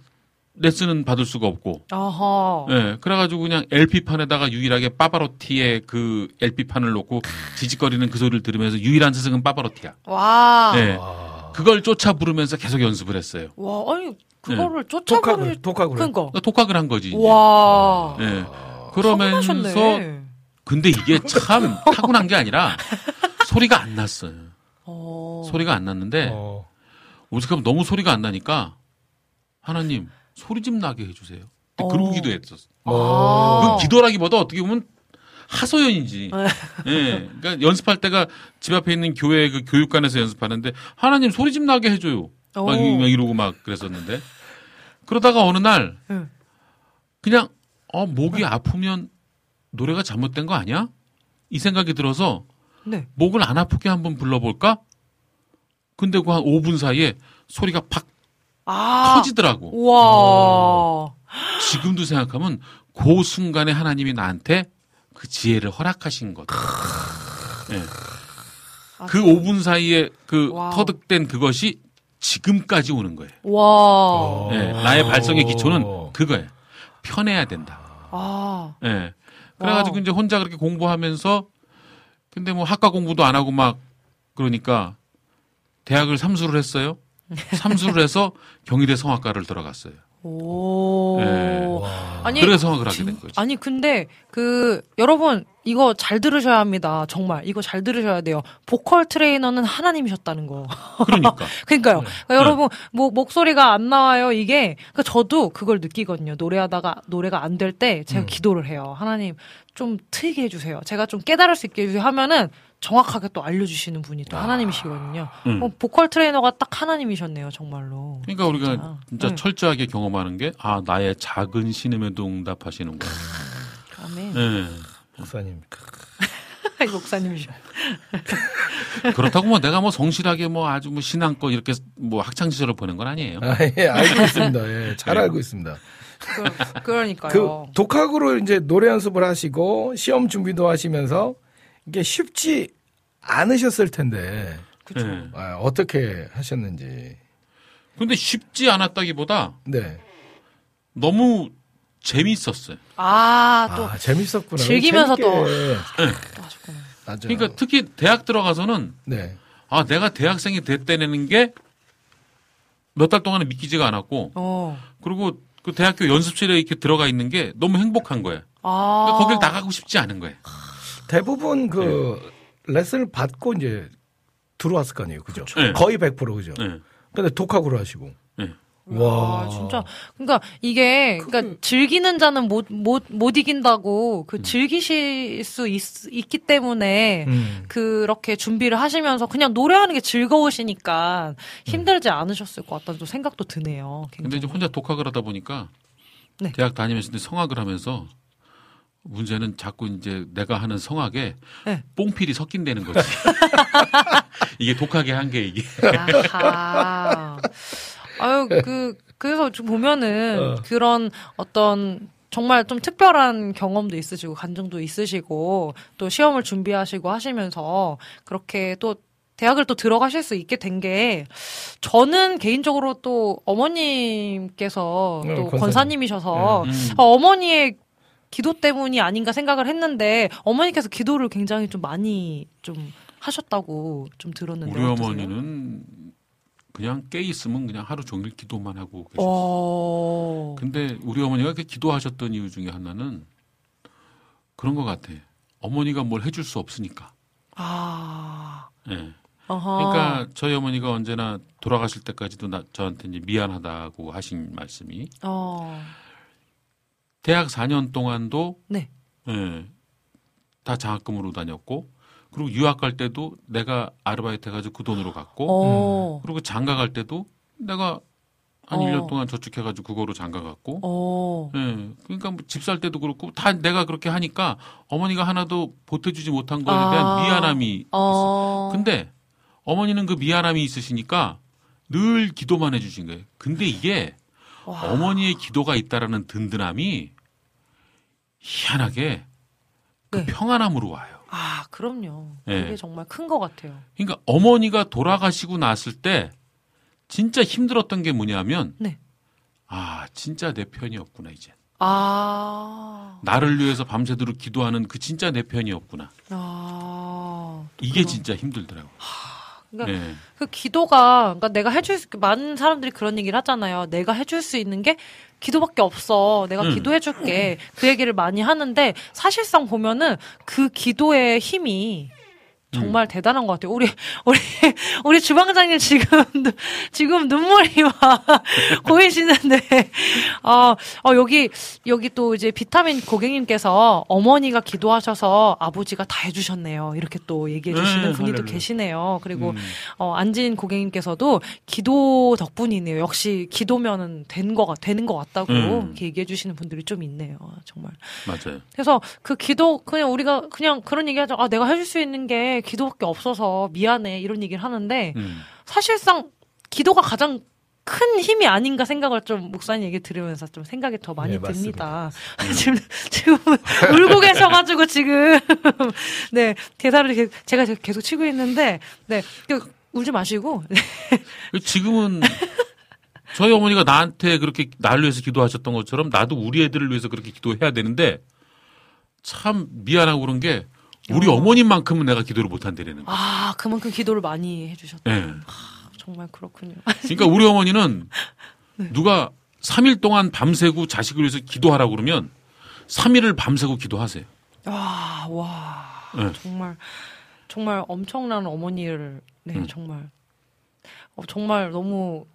레슨은 받을 수가 없고. 어허. 예. 그래가지고 그냥 LP판에다가 유일하게 빠바로티의 그 LP판을 놓고 지직거리는 그 소리를 들으면서 유일한 스승은 빠바로티야. 와. 예. 아, 그걸 쫓아 부르면서 계속 연습을 했어요. 와, 아니, 그거를 독학을, 쫓아버리, 독학을. 그니까. 그러니까 독학을 한 거지. 이제. 와. 예. 그러면서 성공하셨네. 근데 이게 참 타고난 게 아니라 소리가 안 났어요. 어. 소리가 안 났는데 어. 오죽하면 너무 소리가 안 나니까 하나님 소리 좀 나게 해주세요. 어. 그러고 기도했었어. 아. 그건 기도라기보다 어떻게 보면 하소연이지. 예. 그러니까 연습할 때가 집 앞에 있는 교회 그 교육관에서 연습하는데 하나님 소리 좀 나게 해줘요. 막, 오. 이- 막 이러고 막 그랬었는데 그러다가 어느 날 응. 그냥 어 목이 아프면 노래가 잘못된 거 아니야? 이 생각이 들어서 네. 목을 안 아프게 한번 불러볼까? 근데 그 한 5분 사이에 소리가 팍 아. 터지더라고. 우와. 지금도 생각하면 그 순간에 하나님이 나한테 그 지혜를 허락하신 것. 예. 아, 그 5분 사이에 그 wow. 터득된 그것이 지금까지 오는 거예요. 와. 어. 예. 나의 발성의 기초는 그거예요. 편해야 된다. 아. 예. 그래가지고 wow. 이제 혼자 그렇게 공부하면서 근데 뭐 학과 공부도 안 하고 막 그러니까 대학을 삼수를 했어요. 삼수를 해서 경희대 성악과를 들어갔어요. 오. 예. 아니, 그래서 성악을 하게 된 거지. 아니 근데 그 여러분 이거 잘 들으셔야 합니다. 정말 이거 잘 들으셔야 돼요. 보컬 트레이너는 하나님이셨다는 거. 그러니까. 그러니까요. 네. 그러니까 여러분 뭐 목소리가 안 나와요. 이게 그러니까 저도 그걸 느끼거든요. 노래하다가 노래가 안 될 때 제가 음. 기도를 해요. 하나님 좀 트이게 해주세요. 제가 좀 깨달을 수 있게 해주세요. 하면은 정확하게 또 알려주시는 분이 또 하나님이시거든요. 음. 어, 보컬 트레이너가 딱 하나님이셨네요. 정말로. 그러니까 우리가 진짜 네. 철저하게 경험하는 게 아 나의 작은 신음에도 응답하시는구나. 아멘. 예. 목사님. 목사님이셔. 그렇다고 뭐 내가 뭐 성실하게 뭐 아주 뭐 신앙껏 이렇게 뭐 학창 시절을 보낸 건 아니에요. 아, 예, 알고 있습니다. 예, 잘 네. 알고 있습니다. 그, 그러니까요. 그 독학으로 이제 노래 연습을 하시고 시험 준비도 하시면서 이게 쉽지 않으셨을 텐데 그쵸. 예. 아, 어떻게 하셨는지. 근데 쉽지 않았다기보다 네. 너무 재밌었어요. 아, 또 아, 재밌었구나. 즐기면서 또. 재밌게. 또 하셨구나. 맞아. 그러니까 특히 대학 들어가서는 네. 아 내가 대학생이 됐다는 게 몇 달 동안은 믿기지가 않았고 어. 그리고 그 대학교 연습실에 이렇게 들어가 있는 게 너무 행복한 거예요. 아. 그러니까 거길 나가고 싶지 않은 거예요. 대부분 그 레슨을 받고 이제 들어왔을 거 아니에요. 그죠? 네. 거의 100% 그죠? 예. 근데 독학으로 하시고. 예. 와. 와, 진짜. 그러니까 이게 그러니까 즐기는 자는 못 못 못 이긴다고 그 즐기실 수 있, 있기 때문에 음. 그렇게 준비를 하시면서 그냥 노래하는 게 즐거우시니까 힘들지 않으셨을 것 같다는 좀 생각도 드네요. 근데 이제 굉장히. 혼자 독학을 하다 보니까 네. 대학 다니면서 성악을 하면서 문제는 자꾸 이제 내가 하는 성악에 네. 뽕필이 섞인다는 거지. 이게 독학의 한계 이게. 아하. 아유, 그, 그래서 좀 보면은 그런 어떤 정말 좀 특별한 경험도 있으시고 감정도 있으시고 또 시험을 준비하시고 하시면서 그렇게 또 대학을 또 들어가실 수 있게 된 게 저는 개인적으로 또 어머님께서 네, 또 권사님. 권사님 이셔서 음. 어, 어머니의 기도 때문이 아닌가 생각을 했는데 어머니께서 기도를 굉장히 좀 많이 좀 하셨다고 좀 들었는데 우리 어떠세요? 어머니는 그냥 깨 있으면 그냥 하루 종일 기도만 하고 계셨어요. 어. 근데 우리 어머니가 그렇게 기도하셨던 이유 중에 하나는 그런 것 같아. 어머니가 뭘 해줄 수 없으니까. 아. 예. 어허. 그러니까 저희 어머니가 언제나 돌아가실 때까지도 나, 저한테 이제 미안하다고 하신 말씀이 어. 대학 4년 동안도 네. 예, 다 장학금으로 다녔고 그리고 유학 갈 때도 내가 아르바이트 해가지고 그 돈으로 갔고 어. 그리고 장가 갈 때도 내가 한 어. 1년 동안 저축해가지고 그거로 장가 갔고 어. 예, 그러니까 집살 때도 그렇고 다 내가 그렇게 하니까 어머니가 하나도 보태주지 못한 거에 대한 아. 미안함이 있어. 어. 근데 어머니는 그 미안함이 있으시니까 늘 기도만 해주신 거예요. 근데 이게 와. 어머니의 기도가 있다라는 든든함이 희한하게 그 네. 평안함으로 와요. 아, 그럼요. 네. 그게 정말 큰 것 같아요. 그러니까 어머니가 돌아가시고 났을 때 진짜 힘들었던 게 뭐냐면 네. 아 진짜 내 편이었구나 이제 아. 나를 위해서 밤새도록 기도하는 그 진짜 내 편이었구나 아. 이게 그런- 진짜 힘들더라고. 그러니까 네. 그 기도가 그러니까 내가 해줄 수 많은 사람들이 그런 얘기를 하잖아요. 내가 해줄 수 있는 게 기도밖에 없어. 내가 음. 기도해줄게. 그 얘기를 많이 하는데 사실상 보면은 그 기도의 힘이 정말 음. 대단한 것 같아요. 우리 우리 우리 주방장님 지금 눈- 지금 눈물이 막 고이시는데 어, 어 여기 여기 또 이제 비타민 고객님께서 어머니가 기도하셔서 아버지가 다 해주셨네요. 이렇게 또 얘기해 주시는 네, 분이 또. 계시네요. 그리고 음. 어, 안진 고객님께서도 기도 덕분이네요. 역시 기도면은 된 거가 되는 것 같다고 음. 이렇게 얘기해 주시는 분들이 좀 있네요. 정말. 맞아요. 그래서 그 기도 그냥 우리가 그냥 그런 얘기하죠. 아 내가 해줄 수 있는 게 기도밖에 없어서 미안해 이런 얘기를 하는데 음. 사실상 기도가 가장 큰 힘이 아닌가 생각을 좀 목사님 얘기 들으면서 좀 생각이 더 많이 네, 듭니다. 지금 지금 울고 계셔가지고 지금 네 대사를 이렇게 제가 계속 치고 있는데 네 그, 울지 마시고 네. 지금은 저희 어머니가 나한테 그렇게 나를 위해서 기도하셨던 것처럼 나도 우리 애들을 위해서 그렇게 기도해야 되는데 참 미안하고 그런 게 우리 어. 머님만큼은 내가 기도를 못 한다는 거. 아 그만큼 기도를 많이 해주셨다. 예. 정말 그렇군요. 그러니까 우리 어머니는 누가 3일 동안 밤새고 자식을 위해서 기도하라고 그러면 3일을 밤새고 기도하세요. 와, 와. 네. 정말, 정말 엄청난 어머니를, 네, 음. 정말. 어, 정말 너무,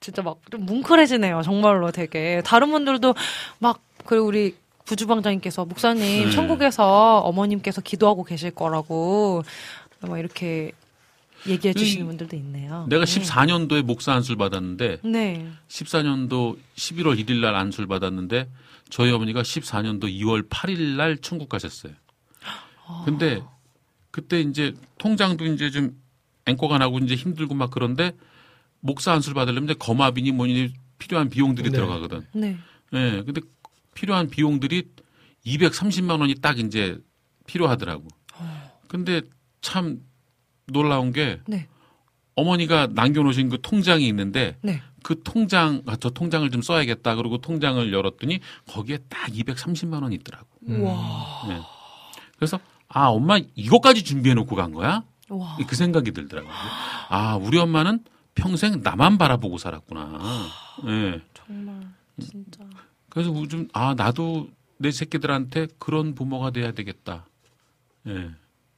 진짜 막 좀 뭉클해지네요. 정말로 되게. 다른 분들도 막, 그리고 우리 부주방장님께서, 목사님, 네. 천국에서 어머님께서 기도하고 계실 거라고, 막 이렇게 얘기해 그 주시는 분들도 있네요. 내가 네. 14년도에 목사 안술 받았는데 네. 14년도 11월 1일 날 안술 받았는데 저희 어머니가 14년도 2월 8일 날 천국 가셨어요. 근데 그때 이제 통장도 이제 좀 앵꼬가 나고 이제 힘들고 막 그런데 목사 안술 받으려면 이제 거마비니 뭐니 필요한 비용들이 네. 들어가거든. 네. 예. 근데 필요한 비용들이 230만 원이 딱 이제 필요하더라고. 근데 참 놀라운 게 네. 어머니가 남겨놓으신 그 통장이 있는데 네. 그 통장, 아, 저 통장을 좀 써야겠다. 그러고 통장을 열었더니 거기에 딱 230만 원이 있더라고. 와. 네. 그래서 아, 엄마 이것까지 준비해 놓고 간 거야? 와. 그 생각이 들더라고요. 아, 우리 엄마는 평생 나만 바라보고 살았구나. 예. 정말, 진짜. 그래서 좀, 아, 나도 내 새끼들한테 그런 부모가 돼야 되겠다. 예.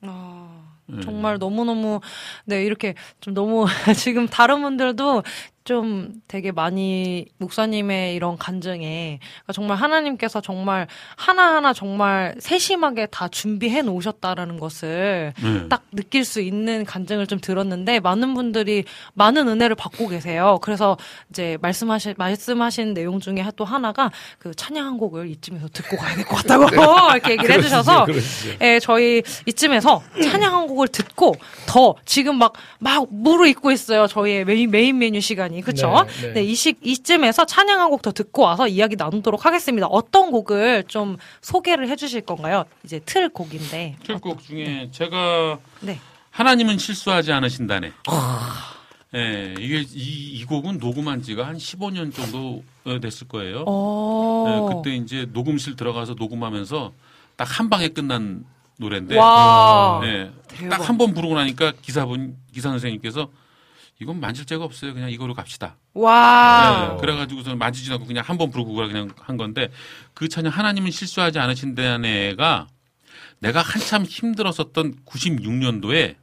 아, 예. 정말 너무너무, 네, 이렇게 좀 너무, 지금 다른 분들도 좀 되게 많이 목사님의 이런 간증에 그러니까 정말 하나님께서 정말 하나하나 정말 세심하게 다 준비해 놓으셨다라는 것을 네. 딱 느낄 수 있는 간증을 좀 들었는데 많은 분들이 많은 은혜를 받고 계세요. 그래서 이제 말씀하신 말씀하신 내용 중에 또 하나가 그 찬양 한 곡을 이쯤에서 듣고 가야 될 것 같다고 이렇게 얘기를 해 주셔서 그러시죠. 예, 저희 이쯤에서 찬양 한 곡을 듣고 더 지금 막, 막 무르익고 있어요. 저희의 메인, 메인 메뉴 시간 이. 그쵸? 네, 네, 네. 이 시, 이쯤에서 찬양 한 곡 더 듣고 와서 이야기 나누도록 하겠습니다. 어떤 곡을 좀 소개를 해 주실 건가요? 이제 틀 곡인데. 틀곡 중에 제가 네. 하나님은 실수하지 않으신다네. 예, 이게 이, 이 곡은 녹음한 지가 한 15년 정도 어, 됐을 거예요. 어. 예, 그때 이제 녹음실 들어가서 녹음하면서 딱 한 방에 끝난 노래인데 와. 예, 대박. 딱한 번 부르고 나니까 기사분 기사 선생님께서 이건 만질 데가 없어요. 그냥 이거로 갑시다. 와. 네, 그래가지고서 만지지 않고 그냥 한 번 부르고 그냥 한 건데 그 찬양 하나님은 실수하지 않으신다네가 내가 한참 힘들었었던 96년도에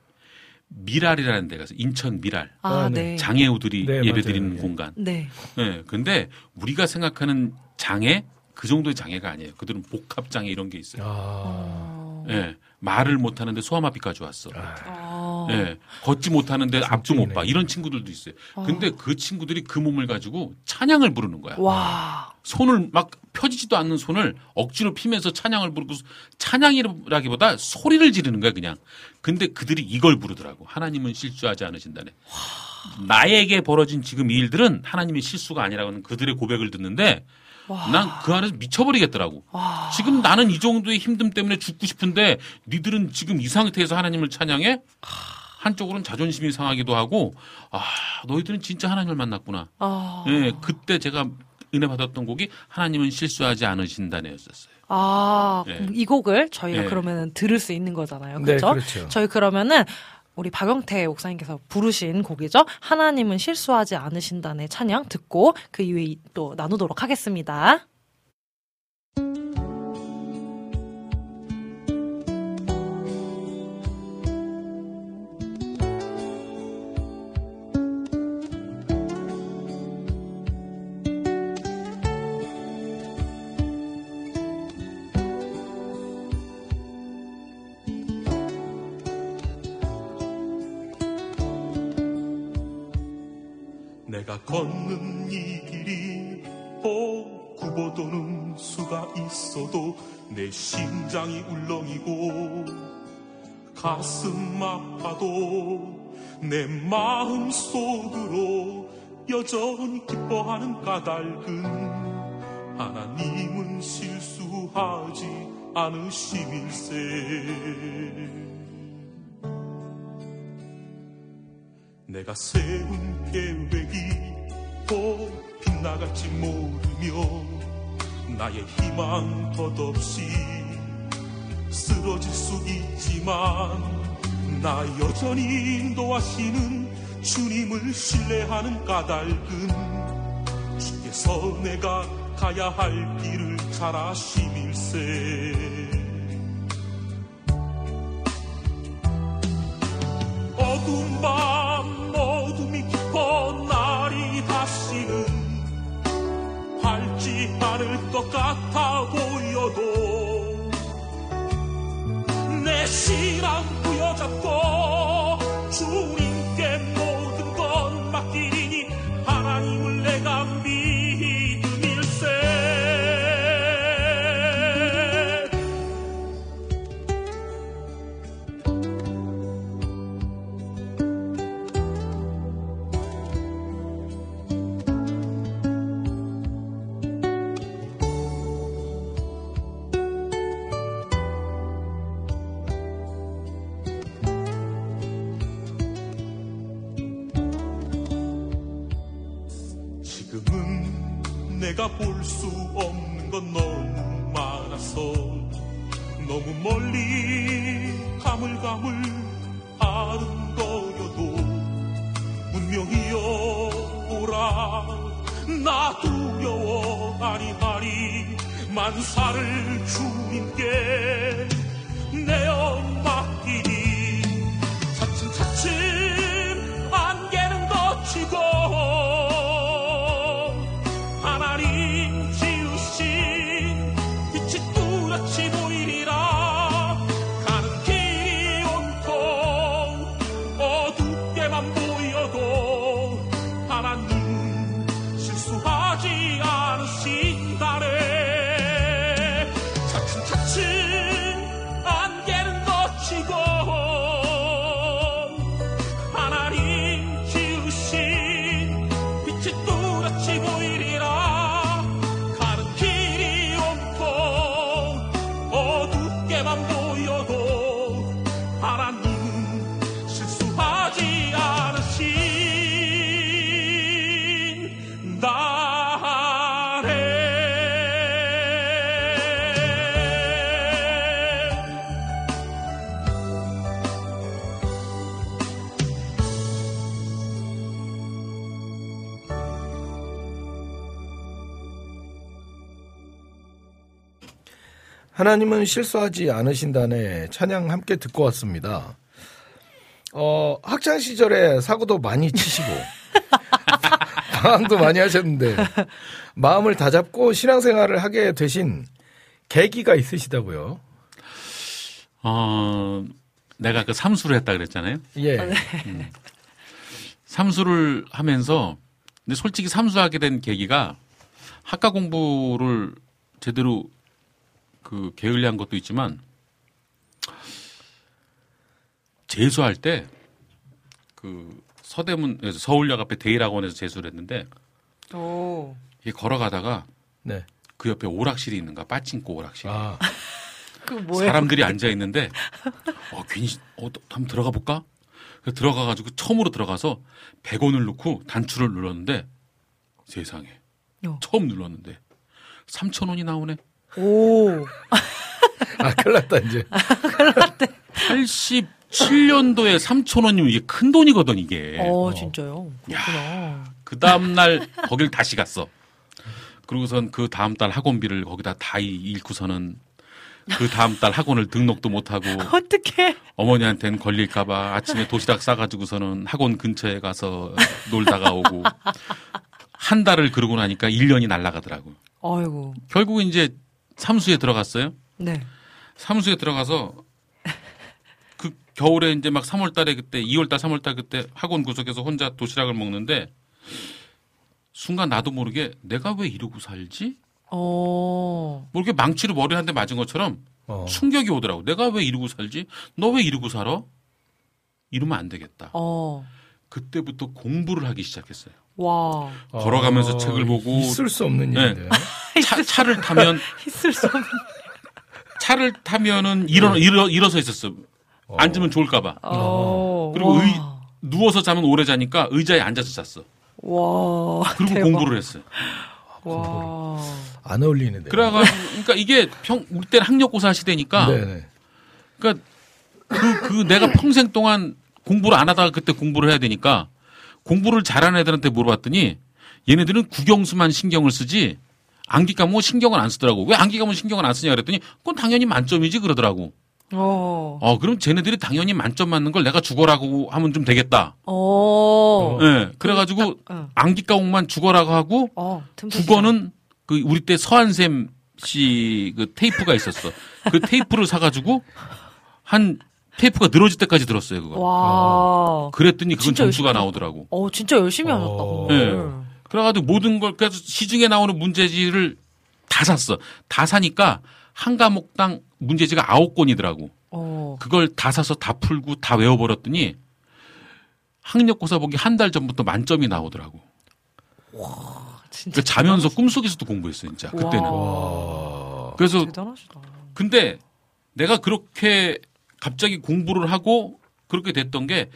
미랄이라는 데가 있어요. 인천 미랄. 아, 아, 네. 네. 장애우들이 네, 예배 드리는 맞아요. 예. 공간. 네. 예. 근데 우리가 생각하는 장애 그 정도의 장애가 아니에요. 그들은 복합 장애 이런 게 있어요. 어. 예. 말을 못 하는데 소아마비까지 왔어. 어. 예. 걷지 못하는데 앞도 못 봐. 이런 친구들도 있어요. 근데 그 친구들이 그 몸을 가지고 찬양을 부르는 거야. 와. 손을 막 펴지지도 않는 손을 억지로 피면서 찬양을 부르고 찬양이라기보다 소리를 지르는 거야 그냥. 근데 그들이 이걸 부르더라고. 하나님은 실수하지 않으신다네. 나에게 벌어진 지금 이 일들은 하나님의 실수가 아니라는 그들의 고백을 듣는데 난그 안에서 미쳐버리겠더라고. 와. 지금 나는 이 정도의 힘듦 때문에 죽고 싶은데 니들은 지금 이 상태에서 하나님을 찬양해? 한쪽으로는 자존심이 상하기도 하고 아 너희들은 진짜 하나님을 만났구나. 아. 예, 그때 제가 은혜 받았던 곡이 하나님은 실수하지 않으신다네였었어요. 아, 네. 이 곡을 저희가 네. 그러면 들을 수 있는 거잖아요. 네, 그렇죠? 그렇죠. 저희 그러면은 우리 박영태 목사님께서 부르신 곡이죠. 하나님은 실수하지 않으신다네 찬양 듣고 그 이후에 또 나누도록 하겠습니다. 가슴 아파도 내 마음 속으로 여전히 기뻐하는 까닭은 하나님은 실수하지 않으심일세. 내가 세운 계획이 또 빗나갈지 모르며 나의 희망 덧없이 쓰러질 수 있지만 나 여전히 인도하시는 주님을 신뢰하는 까닭은 주께서 내가 가야 할 길을 잘 아심일세. 어두운 밤 어둠이 깊어 날이 다시는 밝지 않을 것 같아 보여도 내 신앙 부여잡고 주님 너무 멀리 가물가물 아른거려도 분명히 여보라 나 두려워 아니하리 만사를 주님께 내어 맡기니. 차츰차츰 하나님은 실수하지 않으신다네 찬양 함께 듣고 왔습니다. 어, 학창 시절에 사고도 많이 치시고 방황도 많이 하셨는데 마음을 다잡고 신앙생활을 하게 되신 계기가 있으시다고요. 어, 내가 그 삼수를 했다 그랬잖아요. 예. 삼수를 하면서 근데 솔직히 삼수하게 된 계기가 학과 공부를 제대로 그 게을리한 것도 있지만 재수할 때 그 서대문에서 서울역 앞에 대일학원에서 재수를 했는데 오. 이게 걸어가다가 네. 그 옆에 오락실이 있는가 빠찡코 오락실 아, 그? 사람들이 앉아 있는데 어 괜히 어또 한번 들어가 볼까? 들어가 가지고 처음으로 들어가서 100원을 넣고 단추를 눌렀는데 세상에 어. 처음 눌렀는데 3,000원이 나오네. 오. 아, 큰일 났다, 이제. 87년도에 3,000원이면 이게 큰 돈이거든 이게. 어, 진짜요? 그렇구나. 그 다음 날 거길 다시 갔어. 그러고선 그 다음 달 학원비를 거기다 다 잃고서는 그 다음 달 학원을 등록도 못 하고 어떡해. 어머니한테는 걸릴까봐 아침에 도시락 싸가지고서는 학원 근처에 가서 놀다가 오고 한 달을 그러고 나니까 1년이 날아가더라고. 아이고. 결국 이제 삼수에 들어갔어요. 네. 사무소에 들어가서 그 겨울에 이제 막 3월 달에 그때 2월 달 3월 달 그때 학원 구석에서 혼자 도시락을 먹는데 순간 나도 모르게 내가 왜 이러고 살지? 어. 모르게 망치로 머리 한 대 맞은 것처럼 어. 충격이 오더라고. 내가 왜 이러고 살지? 너 왜 이러고 살아? 이러면 안 되겠다. 어. 그때부터 공부를 하기 시작했어요. 와. 걸어가면서 어, 책을 보고 있을 수 없는 네. 일인데. 차, 차를 타면 있을 수 없는. 차를 타면은 일어 일어 일어서 있었어. 앉으면 좋을까봐. 어. 그리고 와. 의, 누워서 자면 오래 자니까 의자에 앉아서 잤어. 와. 그리고 대박. 공부를 했어요. 와. 안 어울리는데. 그래가지고 그러니까 이게 평 우리 때는 학력고사 시대니까 네네. 그러니까 그, 그 내가 평생 동안 공부를 안 하다가 그때 공부를 해야 되니까 공부를 잘하는 애들한테 물어봤더니 얘네들은 국영수만 신경을 쓰지 암기 과목 신경을 안 쓰더라고. 왜 암기 과목 신경을 안 쓰냐 그랬더니 그건 당연히 만점이지 그러더라고. 어. 어 그럼 쟤네들이 당연히 만점 맞는 걸 내가 죽어라고 하면 좀 되겠다. 어. 예. 그래가지고 어. 암기 과목만 죽어라고 하고 어. 국어는 그 우리 때 서한샘 씨 그 테이프가 있었어. 그 테이프를 사가지고 한 테이프가 늘어질 때까지 들었어요 그거. 와. 그랬더니 그건 진짜 점수가 나오더라고. 어, 진짜 열심히 하셨다. 어. 그래가지고 모든 걸 그래서 시중에 나오는 문제지를 다 샀어. 다 사니까 한 과목당 문제지가 아홉 권이더라고. 어. 그걸 다 사서 다 풀고 다 외워버렸더니 학력고사 보기 한 달 전부터 만점이 나오더라고. 진짜 그 자면서 꿈속에서도 공부했어 진짜 그때는. 와. 그래서 대단하시다. 근데 내가 그렇게 갑자기 공부를 하고 그렇게 됐던 게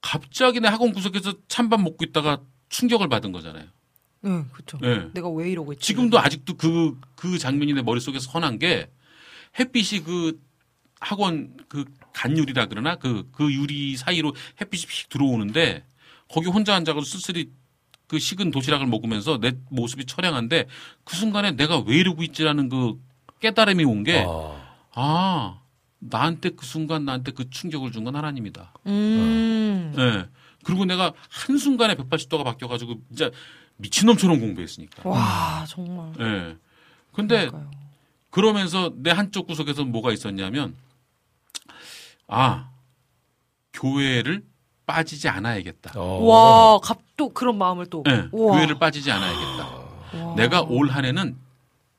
갑자기 내 학원 구석에서 찬밥 먹고 있다가 충격을 받은 거잖아요. 네, 그렇죠. 네. 내가 왜 이러고 있지? 지금도 아직도 그, 그 장면이 내 머릿속에 선한 게 햇빛이 그 학원 그 간유리라 그러나 그, 그 유리 사이로 햇빛이 픽 들어오는데 거기 혼자 앉아가지고 쓸쓸히 그 식은 도시락을 먹으면서 내 모습이 처량한데 그 순간에 내가 왜 이러고 있지라는 그 깨달음이 온 게 아, 아, 나한테 그 순간 나한테 그 충격을 준 건 하나님이다. 음. 예. 그리고 내가 한 순간에 180도가 바뀌어 가지고 진짜 미친놈처럼 공부했으니까. 와, 정말. 예. 근데 그러니까요. 그러면서 내 한쪽 구석에서 뭐가 있었냐면, 아, 교회를 빠지지 않아야겠다. 어. 와, 갑, 또 그런 마음을 또. 예. 우와. 교회를 빠지지 않아야겠다. 와. 내가 올 한 해는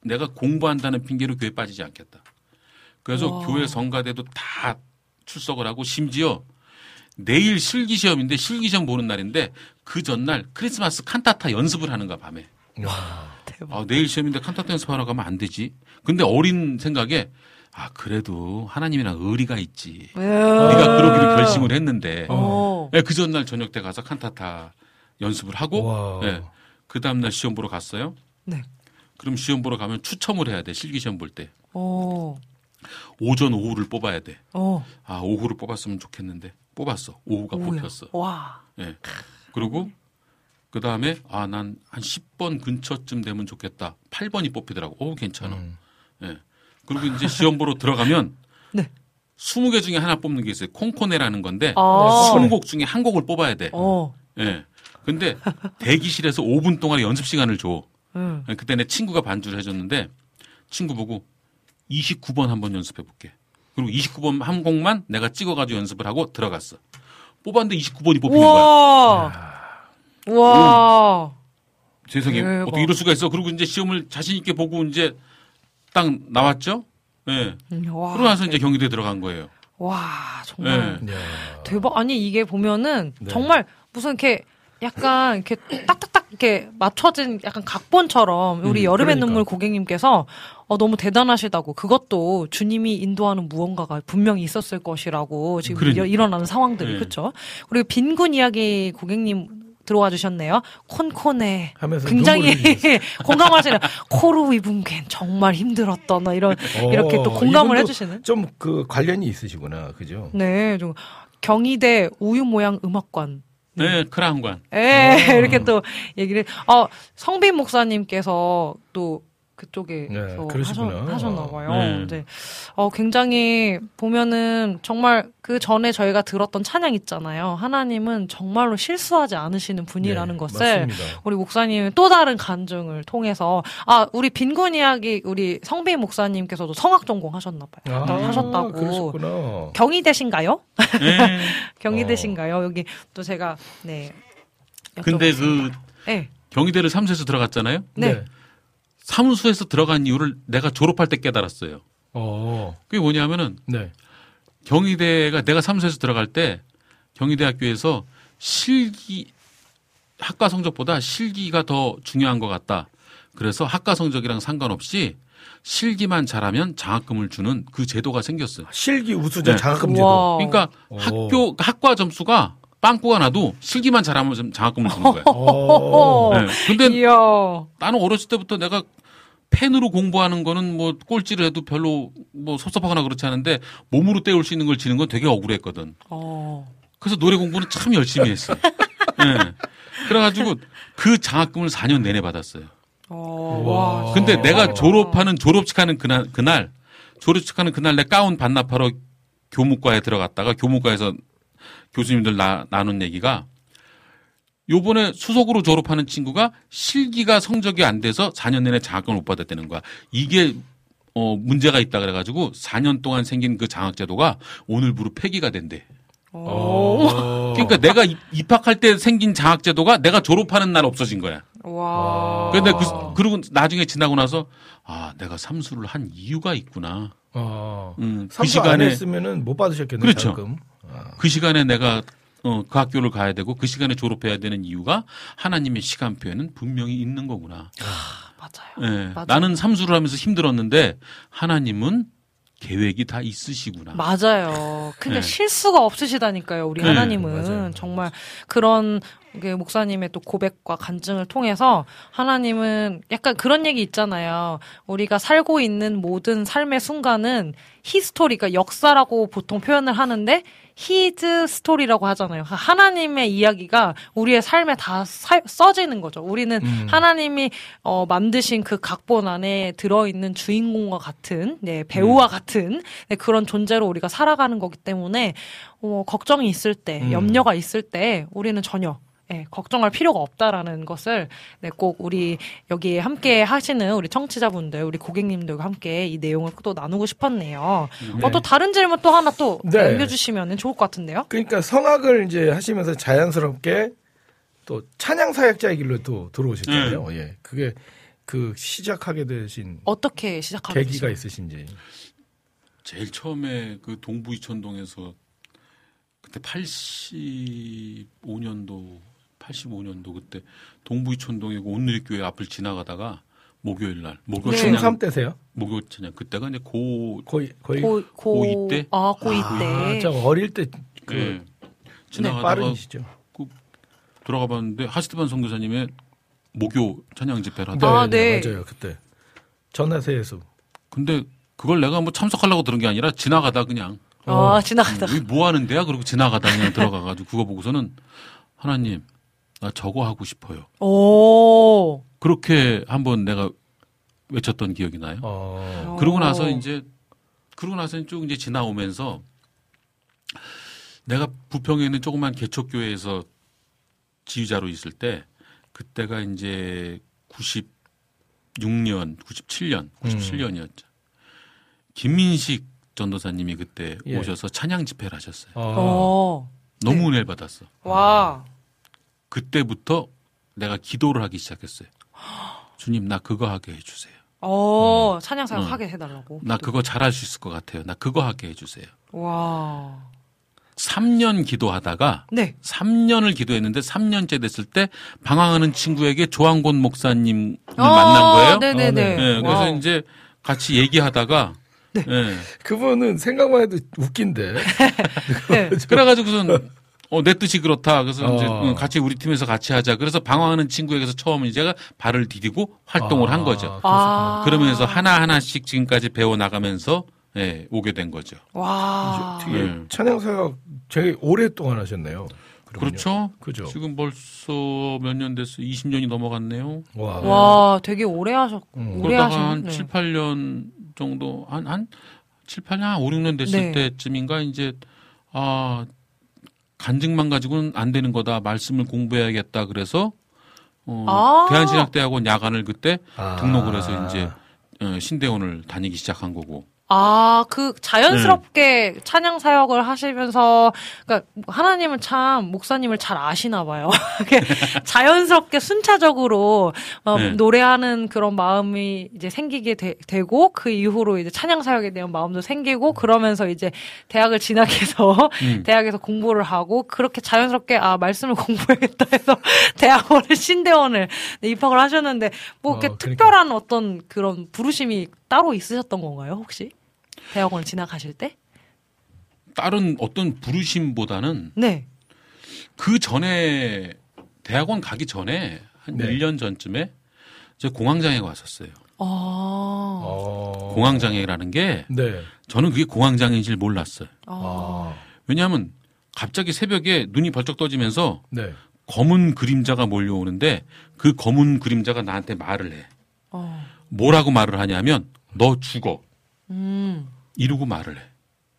내가 공부한다는 핑계로 교회 빠지지 않겠다. 그래서 와. 교회 성가대도 다 출석을 하고 심지어 내일 실기 시험인데 실기 시험 보는 날인데 그 전날 크리스마스 칸타타 연습을 하는가 밤에. 대박. 아, 내일 시험인데 칸타타 연습하러 가면 안 되지. 근데 어린 생각에 아 그래도 하나님이랑 의리가 있지. 네가 그러기로 결심을 했는데 어. 예, 그 전날 저녁 때 가서 칸타타 연습을 하고 와. 예, 그 다음날 시험 보러 갔어요. 네. 그럼 시험 보러 가면 추첨을 해야 돼. 실기 시험 볼 때. 어. 오전 오후를 뽑아야 돼. 어. 아, 오후를 뽑았으면 좋겠는데. 뽑았어. 오후가 오야. 뽑혔어. 와. 예. 그리고 그 다음에 아, 난 한 10번 근처쯤 되면 좋겠다. 8번이 뽑히더라고. 오, 괜찮아. 음. 예. 그리고 이제 시험 보러 들어가면 네. 20개 중에 하나 뽑는 게 있어요. 콩코네라는 건데 아. 20곡 중에 한 곡을 뽑아야 돼. 어. 예. 근데 대기실에서 5분 동안 연습 시간을 줘. 응. 그때 내 친구가 반주를 해줬는데 친구 보고 29번 한번 연습해 볼게. 그리고 29번 한 곡만 내가 찍어가지고 연습을 하고 들어갔어. 뽑았는데 29번이 뽑히는 거야. 우와. 우와. 세상에 대박. 어떻게 이럴 수가 있어? 그리고 이제 시험을 자신 있게 보고 이제 딱 나왔죠. 예. 음, 와. 그러고 나서 이제 경희대 들어간 거예요. 와, 정말. 예. 야. 대박. 아니, 이게 보면은 네. 정말 무슨 이렇게 약간 이렇게 딱딱딱 이렇게 맞춰진 약간 각본처럼 우리 음, 여름의 그러니까. 눈물 고객님께서 어, 너무 대단하시다고 그것도 주님이 인도하는 무언가가 분명히 있었을 것이라고 지금 그러니까. 일- 일어나는 상황들이 네. 그렇죠. 그리고 빈곤 이야기 고객님 들어와 주셨네요. 콘콘에 하면서 굉장히. 공감하시는 코로 입은 게 정말 힘들었던 이런 이렇게 또 어, 공감을 해주시는. 좀 그 관련이 있으시구나, 그죠? 네, 좀 경희대 우유 모양 음악관. 네, 크라운관. 에 아. 이렇게 또 얘기를 어 성빈 목사님께서 또 그쪽에서 네, 하셨, 그러시구나. 하셨나 봐요. 네. 네. 어 굉장히 보면은 정말 그 전에 저희가 들었던 찬양 있잖아요. 하나님은 정말로 실수하지 않으시는 분이라는 네, 것을 맞습니다. 우리 목사님의 또 다른 간증을 통해서 아 우리 빈곤 이야기 우리 성빈 목사님께서도 성악 전공 하셨나 봐요. 아, 하셨다고. 그러셨구나. 경희대신가요? 네. 경희대신가요? 여기 또 제가 네. 근데 여쭤봤습니다. 그 네. 경희대를 사무소에서 들어갔잖아요. 네. 사무소에서 들어간 이유를 내가 졸업할 때 깨달았어요. 어, 그게 뭐냐면은 네. 경희대가 내가 사무소에서 들어갈 때 경희대학교에서 실기 학과 성적보다 실기가 더 중요한 것 같다. 그래서 학과 성적이랑 상관없이 실기만 잘하면 장학금을 주는 그 제도가 생겼어요. 실기 우수자 네. 장학금 제도. 와. 그러니까 오. 학교 학과 점수가 빵꾸가 나도 실기만 잘하면 좀 장학금을 주는 거야. 어. 네. 근데 이야. 나는 어렸을 때부터 내가 펜으로 공부하는 거는 뭐 꼴찌를 해도 별로 뭐 섭섭하거나 그렇지 않은데 몸으로 때울 수 있는 걸 지는 건 되게 억울했거든. 어. 그래서 노래 공부는 참 열심히 했어. 예. 그래가지고 그 장학금을 4년 내내 받았어요. 어. 와. 와. 근데 진짜 내가. 졸업하는 졸업식하는 그날 그날 졸업식하는 그날 내 가운 반납하러 교무과에 들어갔다가 교무과에서 교수님들 나, 나눈 얘기가 요번에 수석으로 졸업하는 친구가 실기가 성적이 안 돼서 4년 내내 장학금을 못 받았다는 거야. 이게 어 문제가 있다 그래가지고 4년 동안 생긴 그 장학제도가 오늘부로 폐기가 된대. 어. 그러니까 내가 입- 입학할 때 생긴 장학제도가 내가 졸업하는 날 없어진 거야. 와. 근데 그, 그리고 나중에 지나고 나서 아 내가 삼수를 한 이유가 있구나. 어. 음, 그 시간에 했으면은 못 받으셨겠네. 그렇죠. 장학금. 그 시간에 내가 어, 그 학교를 가야 되고 그 시간에 졸업해야 되는 이유가 하나님의 시간표에는 분명히 있는 거구나. 맞아요. 예, 맞아요. 나는 삼수를 하면서 힘들었는데 하나님은 계획이 다 있으시구나. 맞아요. 근데 네. 실수가 없으시다니까요. 우리 네, 하나님은 맞아요. 정말 그런 그 목사님의 또 고백과 간증을 통해서 하나님은 약간 그런 얘기 있잖아요. 우리가 살고 있는 모든 삶의 순간은 히스토리가 역사라고 보통 표현을 하는데 히즈 스토리라고 하잖아요. 하나님의 이야기가 우리의 삶에 다 사- 써지는 거죠. 우리는 음. 하나님이 어, 만드신 그 각본 안에 들어있는 주인공과 같은 네, 배우와 같은 네, 그런 존재로 우리가 살아가는 거기 때문에 어, 걱정이 있을 때, 음. 염려가 있을 때 우리는 전혀 예, 걱정할 필요가 없다라는 것을 네, 꼭 우리 여기에 함께 하시는 우리 청취자분들, 우리 고객님들과 함께 이 내용을 또 나누고 싶었네요. 네. 어, 또 다른 질문 또 하나 또 네. 남겨주시면 좋을 것 같은데요. 그러니까 성악을 이제 하시면서 자연스럽게 또 찬양 사역자의 길로 또 들어오셨잖아요. 네. 예. 그게 그 시작하게 되신 어떻게 시작하게 계기가 되셨나요? 있으신지. 제일 처음에 그 동부 이천동에서 그때 85년도 85년도 그때 동부 이천동에 그 온누리교회 앞을 지나가다가 목요일 날 목요 네. 찬양 중3 때세요? 목요 찬양 그때가 이제 고 거의 거의 고, 고, 고2 때? 아, 고2 아, 때. 저 어릴 때그 예. 지나가다가 빠르시죠. 들어가 봤는데 하스티반 선교사님의 목요 찬양 집회를 네, 하다. 아, 네, 네. 맞아요. 그때 전화세에서 근데 그걸 내가 뭐 참석하려고 들은 게 아니라 지나가다 그냥 아, 지나가다가. 음, 뭐 하는 데야? 그러고 지나가다 그냥 들어가가지고 그거 보고서는 하나님 나 저거 하고 싶어요. 오. 그렇게 한번 내가 외쳤던 기억이 나요. 어. 그러고 나서 이제 그러고 나서 쭉 이제 지나오면서 내가 부평에 있는 조그만 개척교회에서 지휘자로 있을 때 그때가 이제 96년, 97년, 97년이었죠. 김민식 전도사님이 그때 예. 오셔서 찬양 집회를 하셨어요. 어. 어. 너무 네. 은혜를 받았어. 와. 그때부터 내가 기도를 하기 시작했어요. 주님, 나 그거 하게 해주세요. 어, 찬양 사역 응. 하게 해달라고. 나 그거 잘할 수 있을 것 같아요. 나 그거 하게 해주세요. 와. 3년 기도하다가 네. 3년을 기도했는데 3년째 됐을 때 방황하는 친구에게 조항곤 목사님을 어, 만난 거예요. 네네네. 어, 예, 그래서 wow. 이제 같이 얘기하다가 네. 예, 그분은 생각만 해도 웃긴데. 네. 그래가지고선 어, 내 뜻이 그렇다. 그래서 이제 어. 응, 같이 우리 팀에서 같이 하자. 그래서 방황하는 친구에게서 처음 제가 발을 디디고 활동을 한 거죠. 아. 그러면서 하나 하나씩 지금까지 배워 나가면서 예, 오게 된 거죠. 와. 되게 네. 찬양사역 되게 오랫동안 하셨네요. 그러면요. 그렇죠. 그죠. 지금 벌써 몇 년 됐어요? 20년이 넘어갔네요. 와. 와, 되게 오래 하셨, 음. 오래 그러다가 한 하신, 7, 8년 정도, 한, 한 7, 8년, 한 5, 6년 됐을 네. 때쯤인가 이제, 아, 간증만 가지고는 안 되는 거다. 말씀을 공부해야겠다. 그래서, 어, 아. 대한신학대학원 야간을 그때 아. 등록을 해서 이제, 어, 신대원을 다니기 시작한 거고. 아, 그 자연스럽게 네. 찬양 사역을 하시면서 그러니까 하나님은 참 목사님을 잘 아시나 봐요. 자연스럽게 순차적으로 어, 네. 노래하는 그런 마음이 이제 생기게 되, 고그 이후로 이제 찬양 사역에 대한 마음도 생기고 그러면서 이제 대학을 진학해서 음. 대학에서 공부를 하고 그렇게 자연스럽게 아 말씀을 공부해야겠다 해서 대학원을 신대원을 네, 입학을 하셨는데 뭐 이렇게 어, 그러니까. 특별한 어떤 그런 부르심이 따로 있으셨던 건가요 혹시 대학원을 진학하실 때? 다른 어떤 부르심보다는 네. 그 전에 대학원 가기 전에 한 네. 1년 전쯤에 제 공황장애가 왔었어요. 아. 어. 공황장애라는 게 네. 저는 그게 공황장애인 줄 몰랐어요. 아. 아. 왜냐하면 갑자기 새벽에 눈이 벌쩍 떠지면서 네. 검은 그림자가 몰려오는데 그 검은 그림자가 나한테 말을 해. 어. 뭐라고 말을 하냐면 너 죽어. 음. 이러고 말을 해.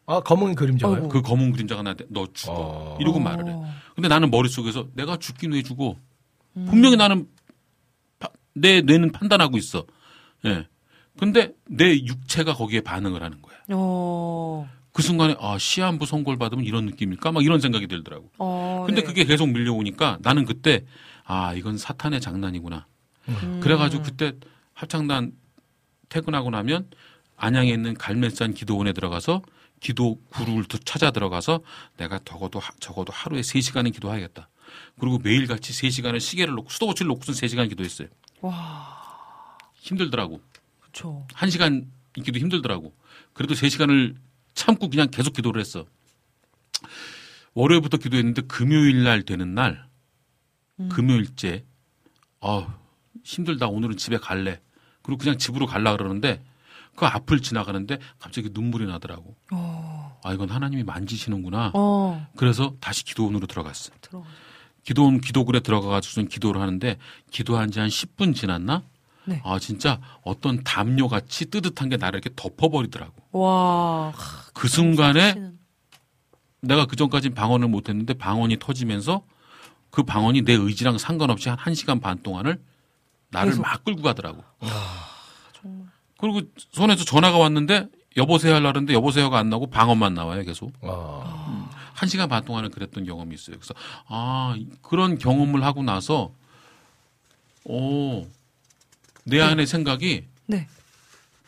아, 검은 그림자가요? 그 검은 그림자가 나한테 너 죽어. 어. 이러고 말을 해. 어. 근데 나는 머릿속에서 내가 죽긴 왜 죽어. 음. 분명히 나는 파- 내 뇌는 판단하고 있어. 예. 근데 내 육체가 거기에 반응을 하는 거야. 어. 그 순간에 아 시한부 선고를 받으면 이런 느낌일까? 막 이런 생각이 들더라고. 어. 근데 네. 그게 계속 밀려오니까 나는 그때 아 이건 사탄의 장난이구나. 음. 그래가지고 그때 합창단 퇴근하고 나면 안양에 있는 갈매산 기도원에 들어가서 기도 구루를 또 찾아 들어가서 내가 적어도 하- 적어도 하루에 3시간은 기도하겠다. 그리고 매일 같이 3시간을 시계를 놓고 수도고치를 놓고선 3시간 기도했어요. 와. 힘들더라고. 그쵸. 1시간 있기도 힘들더라고. 그래도 3시간을 참고 그냥 계속 기도를 했어. 월요일부터 기도했는데 금요일 날 되는 날 금요일째 아 힘들다 오늘은 집에 갈래. 그리고 그냥 집으로 갈라 그러는데 그 앞을 지나가는데 갑자기 눈물이 나더라고. 어. 아 이건 하나님이 만지시는구나. 어. 그래서 다시 기도원으로 들어갔어. 들어가. 기도원 기도글에 들어가가지고 기도를 하는데 기도한 지 한 10분 지났나? 네. 아 진짜 어떤 담요 같이 뜨뜻한 게 나를 이렇게 덮어버리더라고. 와. 그 순간에 는 내가 그 전까진 방언을 못했는데 방언이 터지면서 그 방언이 내 의지랑 상관없이 한 1시간 반 동안을 나를 계속. 막 끌고 가더라고. 정말. 그리고 손에서 전화가 왔는데 여보세요 하려는데 여보세요가 안 나오고 방언만 나와요 계속. 아. 한 시간 반 동안은 그랬던 경험이 있어요. 그래서 아 그런 경험을 하고 나서 오, 내 안의 생각이 네.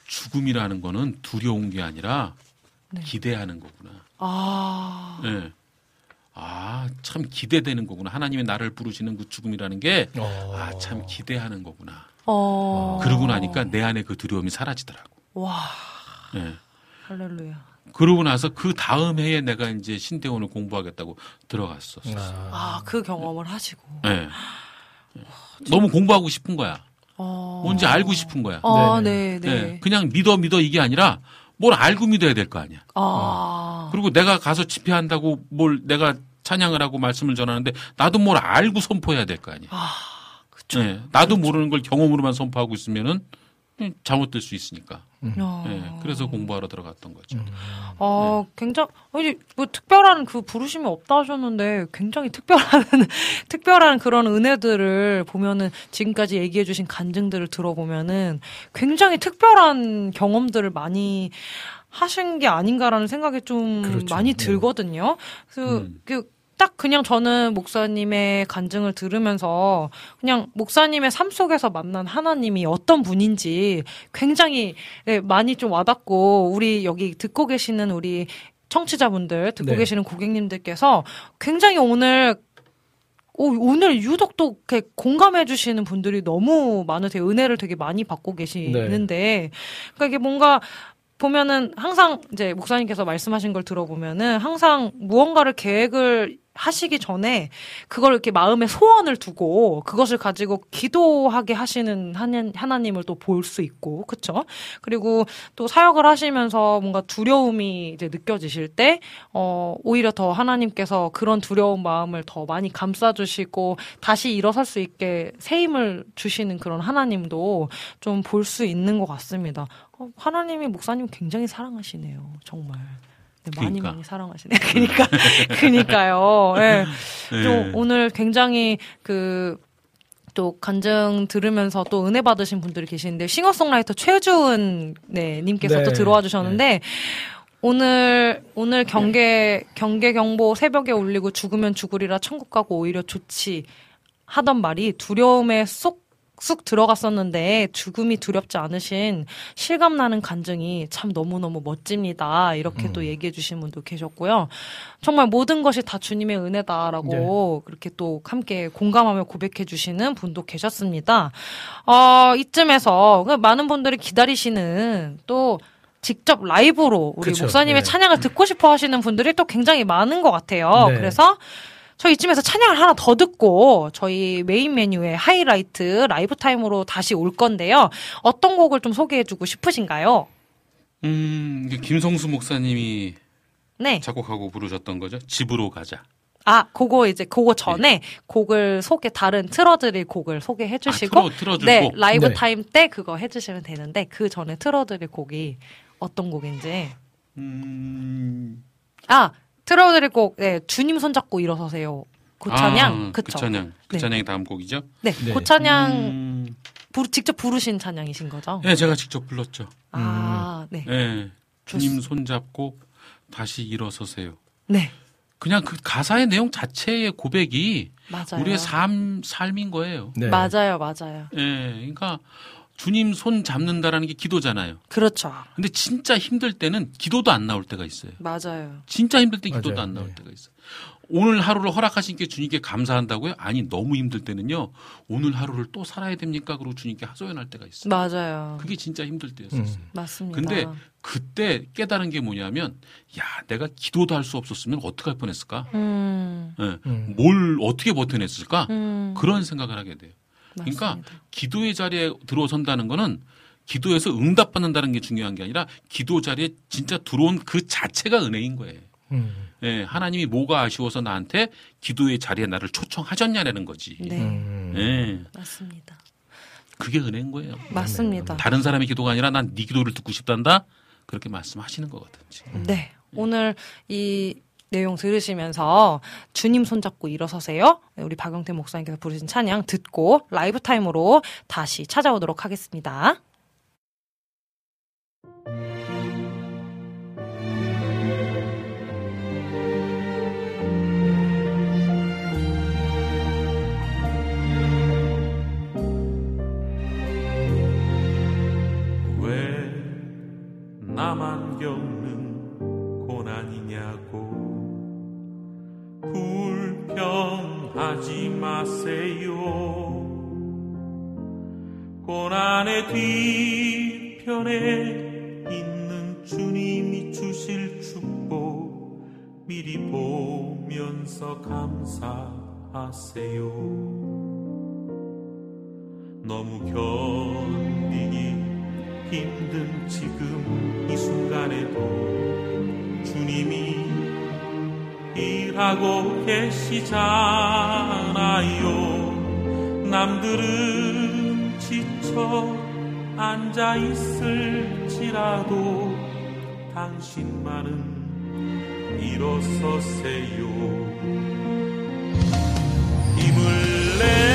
죽음이라는 거는 두려운 게 아니라 네. 기대하는 거구나. 아. 예. 아, 참 기대되는 거구나. 하나님이 나를 부르시는 그 죽음이라는 게, 어. 아, 참 기대하는 거구나. 어. 그러고 나니까 내 안에 그 두려움이 사라지더라고. 와. 예. 할렐루야. 그러고 나서 그 다음 해에 내가 이제 신대원을 공부하겠다고 들어갔어. 아. 아, 그 경험을 하시고. 예. 너무 공부하고 싶은 거야. 어. 뭔지 알고 싶은 거야. 아, 네네. 네, 네. 예. 그냥 믿어 믿어 이게 아니라 뭘 알고 믿어야 될 거 아니야. 아. 그리고 내가 가서 집회한다고 뭘 내가 찬양을 하고 말씀을 전하는데 나도 뭘 알고 선포해야 될 거 아니야. 아, 그쵸. 예. 나도 모르는 걸 경험으로만 선포하고 있으면은 음, 잘못될 수 있으니까. 어. 예, 그래서 공부하러 들어갔던 거죠. 어, 굉장히, 아니, 뭐, 특별한 그 부르심이 없다 하셨는데, 굉장히 특별한, 특별한 그런 은혜들을 보면은, 지금까지 얘기해 주신 간증들을 들어보면은, 굉장히 특별한 경험들을 많이 하신 게 아닌가라는 생각이 좀 그렇죠. 많이 네. 들거든요. 그, 음. 그, 딱 그냥 저는 목사님의 간증을 들으면서 그냥 목사님의 삶 속에서 만난 하나님이 어떤 분인지 굉장히 네, 많이 좀 와닿고 우리 여기 듣고 계시는 우리 청취자분들 듣고 네. 계시는 고객님들께서 굉장히 오늘 오, 오늘 유독 또 이렇게 공감해 주시는 분들이 너무 많으세요. 은혜를 되게 많이 받고 계시는데 그러니까 이게 뭔가 보면은 항상 이제 목사님께서 말씀하신 걸 들어보면은 항상 무언가를 계획을 하시기 전에 그걸 이렇게 마음에 소원을 두고 그것을 가지고 기도하게 하시는 하나- 하나님을 또 볼 수 있고 그쵸 그리고 또 사역을 하시면서 뭔가 두려움이 이제 느껴지실 때 어, 오히려 더 하나님께서 그런 두려운 마음을 더 많이 감싸주시고 다시 일어설 수 있게 새 힘을 주시는 그런 하나님도 좀 볼 수 있는 것 같습니다. 어, 하나님이 목사님 굉장히 사랑하시네요. 정말. 네, 많이 그러니까. 많이 사랑하시네. 그니까, 그니까요. 예. 예. 좀 오늘 굉장히 그, 또 간증 들으면서 또 은혜 받으신 분들이 계시는데 싱어송라이터 최주은 네 님께서 네. 또 들어와 주셨는데 오늘 오늘 경계 경계 경보 새벽에 울리고 죽으면 죽으리라 천국 가고 오히려 좋지 하던 말이 두려움에 쏙 쑥 들어갔었는데 죽음이 두렵지 않으신 실감 나는 간증이 참 너무너무 멋집니다. 이렇게 또 얘기해 주신 분도 계셨고요. 정말 모든 것이 다 주님의 은혜다라고 그렇게 또 함께 공감하며 고백해 주시는 분도 계셨습니다. 어, 이쯤에서 그 많은 분들이 기다리시는 또 직접 라이브로 우리 그쵸, 목사님의 네. 찬양을 듣고 싶어 하시는 분들이 또 굉장히 많은 것 같아요. 네. 그래서 저희 이쯤에서 찬양을 하나 더 듣고 저희 메인 메뉴의 하이라이트 라이브 타임으로 다시 올 건데요. 어떤 곡을 좀 소개해주고 싶으신가요? 음, 김성수 목사님이 네. 작곡하고 부르셨던 거죠. 집으로 가자. 아, 그거 이제 그거 전에 곡을 소개 다른 틀어드릴 곡을 소개해 주시고 아, 틀어- 네 곡? 라이브 네. 타임 때 그거 해 주시면 되는데 그 전에 틀어드릴 곡이 어떤 곡인지 음, 아 틀어드릴 곡 네 주님 손잡고 일어서세요 그 찬양 아, 그쵸 그 찬양. 그 네. 찬양이 다음 곡이죠. 네, 네. 그 찬양 음, 부르- 직접 부르신 찬양이신 거죠? 네, 제가 직접 불렀죠. 아, 네. 네. 주님 손잡고 다시 일어서세요. 네. 그냥 그 가사의 내용 자체의 고백이 맞아요. 우리의 삶 삶인 거예요. 네. 맞아요, 맞아요. 예, 그러니까 주님 손 잡는다라는 게 기도잖아요. 그렇죠. 근데 진짜 힘들 때는 기도도 안 나올 때가 있어요. 맞아요. 진짜 힘들 때 기도도 맞아요. 안 나올 네. 때가 있어요. 오늘 하루를 허락하신 게 주님께 감사한다고요? 아니 너무 힘들 때는요. 오늘 하루를 또 살아야 됩니까? 그리고 주님께 하소연할 때가 있어요. 맞아요. 그게 진짜 힘들 때였어요. 음. 맞습니다. 근데 그때 깨달은 게 뭐냐면 야 내가 기도도 할 수 없었으면 어떻게 할 뻔했을까? 음, 예, 음. 뭘 어떻게 버텨냈을까? 음, 그런 생각을 하게 돼요. 그러니까. 기도의 자리에 들어선다는 거는 기도에서 응답받는다는 게 중요한 게 아니라 기도 자리에 진짜 들어온 그 자체가 은혜인 거예요. 음. 예, 하나님이 뭐가 아쉬워서 나한테 기도의 자리에 나를 초청하셨냐라는 거지. 네, 음. 예, 맞습니다. 그게 은혜인 거예요. 맞습니다. 다른 사람의 기도가 아니라 난 네 기도를 듣고 싶단다. 그렇게 말씀하시는 거거든. 지금. 네. 오늘 이 내용 들으시면서 주님 손잡고 일어서세요. 네, 우리 박영태 목사님께서 부르신 찬양 듣고 라이브 타임으로 다시 찾아오도록 하겠습니다. 불평하지 마세요. 고난의 뒤편에 있는 주님이 주실 축복 미리 보면서 감사하세요. 너무 견디기 힘든 지금 이 순간에도 주님이 일하고 계시잖아요. 남들은 지쳐 앉아 있을지라도 당신만은 일어서세요 힘을 내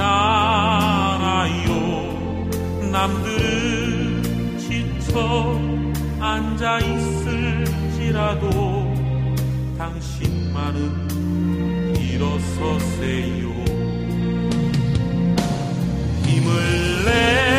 계시잖아요. 남들은 지쳐 앉아 있을지라도 당신만은 일어서세요. 힘을 내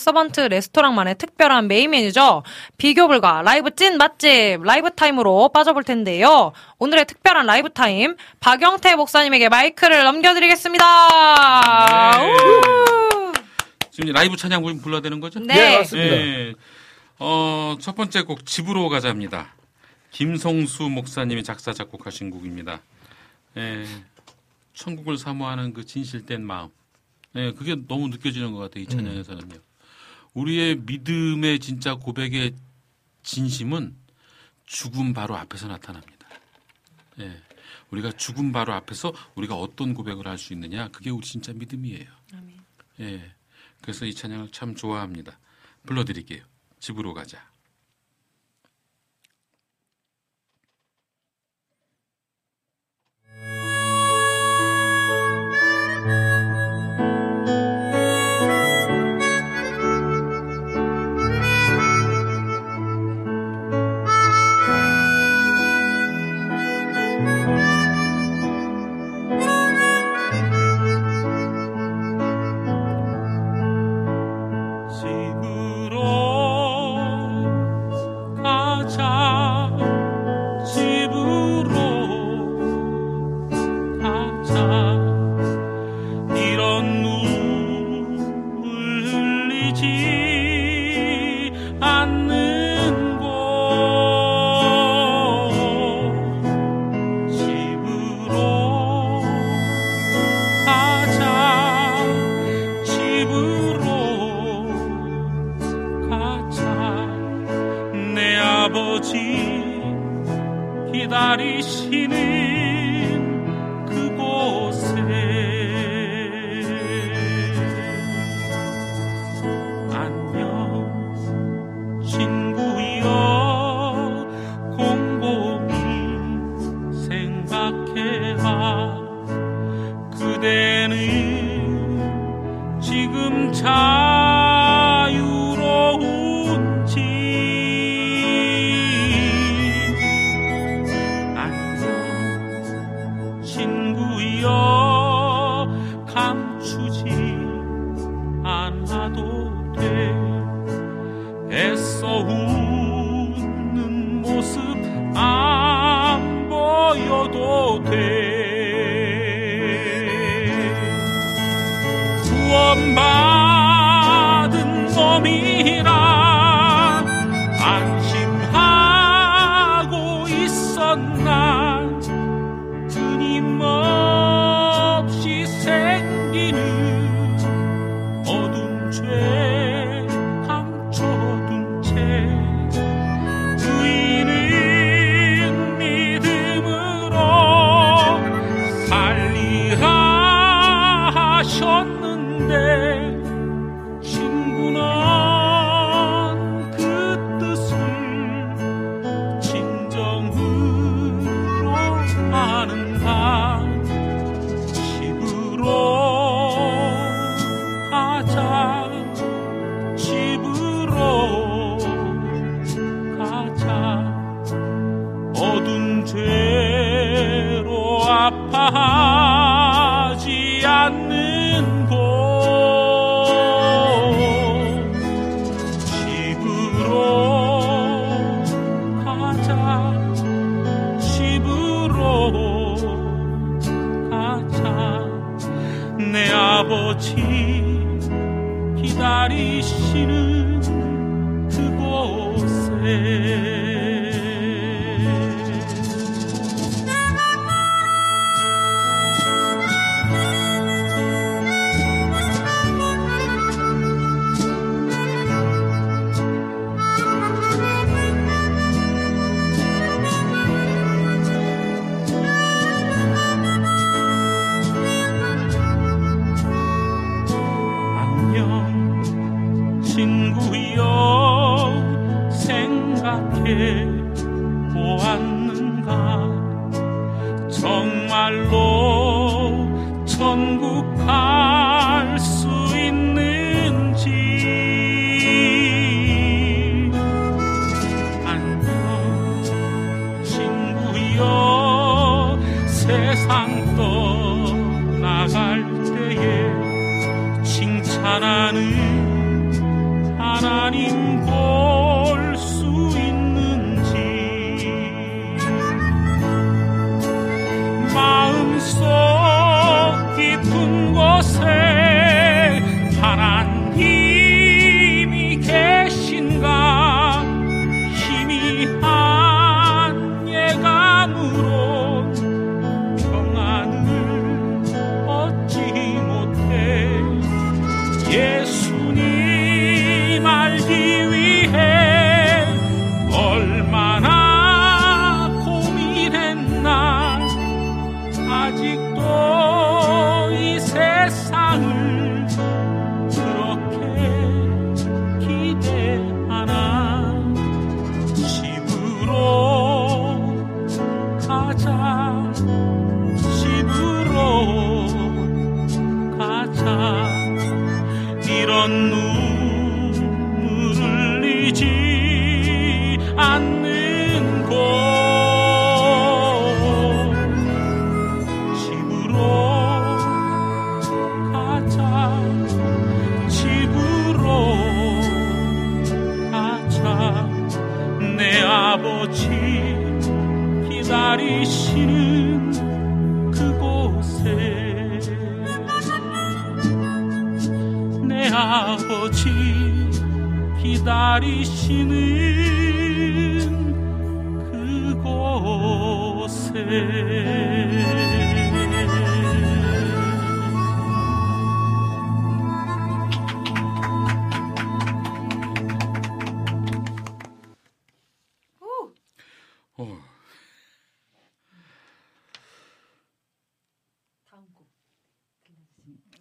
서번트 레스토랑만의 특별한 메인 메뉴죠. 비교 불가 라이브 찐 맛집 라이브 타임으로 빠져볼 텐데요. 오늘의 특별한 라이브 타임 박영태 목사님에게 마이크를 넘겨드리겠습니다. 네. 우! 지금 라이브 찬양 불러야 되는 거죠? 네. 네, 맞습니다. 네. 어, 첫 번째 곡 집으로 가자입니다. 김성수 목사님이 작사 작곡하신 곡입니다. 예, 천국을 사모하는 그 진실된 마음. 예, 그게 너무 느껴지는 것 같아요. 이 찬양에서는요. 우리의 믿음의 진짜 고백의 진심은 죽음 바로 앞에서 나타납니다. 예, 우리가 죽음 바로 앞에서 우리가 어떤 고백을 할 수 있느냐, 그게 우리 진짜 믿음이에요. 예, 그래서 이 찬양을 참 좋아합니다. 불러드릴게요. 집으로 가자.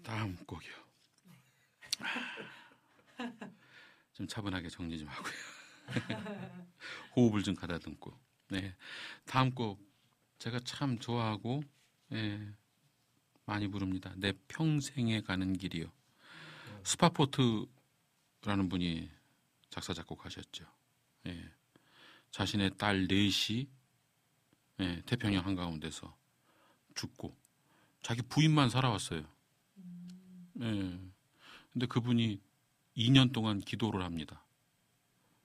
다음 곡이요. 좀 차분하게 정리 좀 하고요. 호흡을 좀 가다듬고. 네. 다음 곡 제가 참 좋아하고 예, 많이 부릅니다. 내 평생에 가는 길이요. 스패포드라는 분이 작사 작곡하셨죠. 예. 자신의 딸 넷이 예, 태평양 한가운데서 죽고 자기 부인만 살아왔어요. 예. 근데 그분이 2년 동안 기도를 합니다.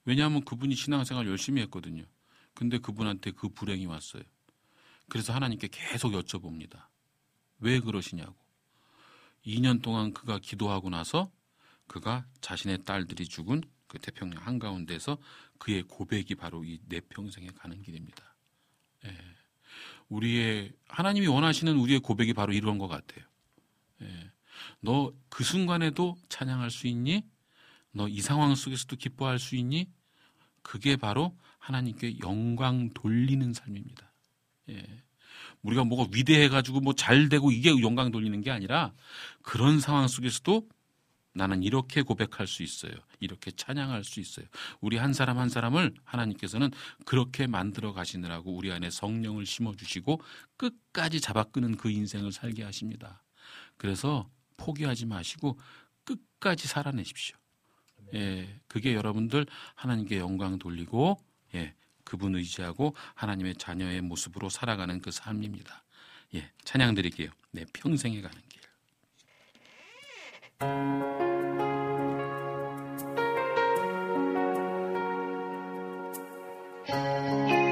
왜냐하면 그분이 신앙생활 열심히 했거든요. 근데 그분한테 그 불행이 왔어요. 그래서 하나님께 계속 여쭤봅니다. 왜 그러시냐고. 2년 동안 그가 기도하고 나서 그가 자신의 딸들이 죽은 그 태평양 한가운데서 그의 고백이 바로 이 내 평생에 가는 길입니다. 예. 우리의 하나님이 원하시는 우리의 고백이 바로 이런 것 같아요. 예. 너 그 순간에도 찬양할 수 있니? 너 이 상황 속에서도 기뻐할 수 있니? 그게 바로 하나님께 영광 돌리는 삶입니다. 예. 우리가 뭐가 위대해가지고 뭐 잘 되고 이게 영광 돌리는 게 아니라 그런 상황 속에서도 나는 이렇게 고백할 수 있어요. 이렇게 찬양할 수 있어요. 우리 한 사람 한 사람을 하나님께서는 그렇게 만들어 가시느라고 우리 안에 성령을 심어 주시고 끝까지 잡아 끄는 그 인생을 살게 하십니다. 그래서 포기하지 마시고 끝까지 살아내십시오. 예, 그게 여러분들 하나님께 영광 돌리고 예, 그분 의지하고 하나님의 자녀의 모습으로 살아가는 그 삶입니다. 예, 찬양 드릴게요. 내 평생에 가는 길. 내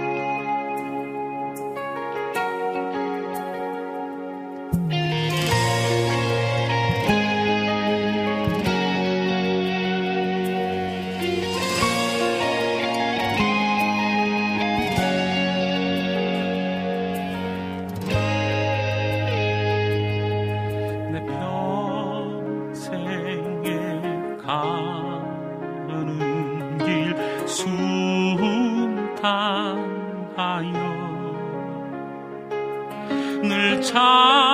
늘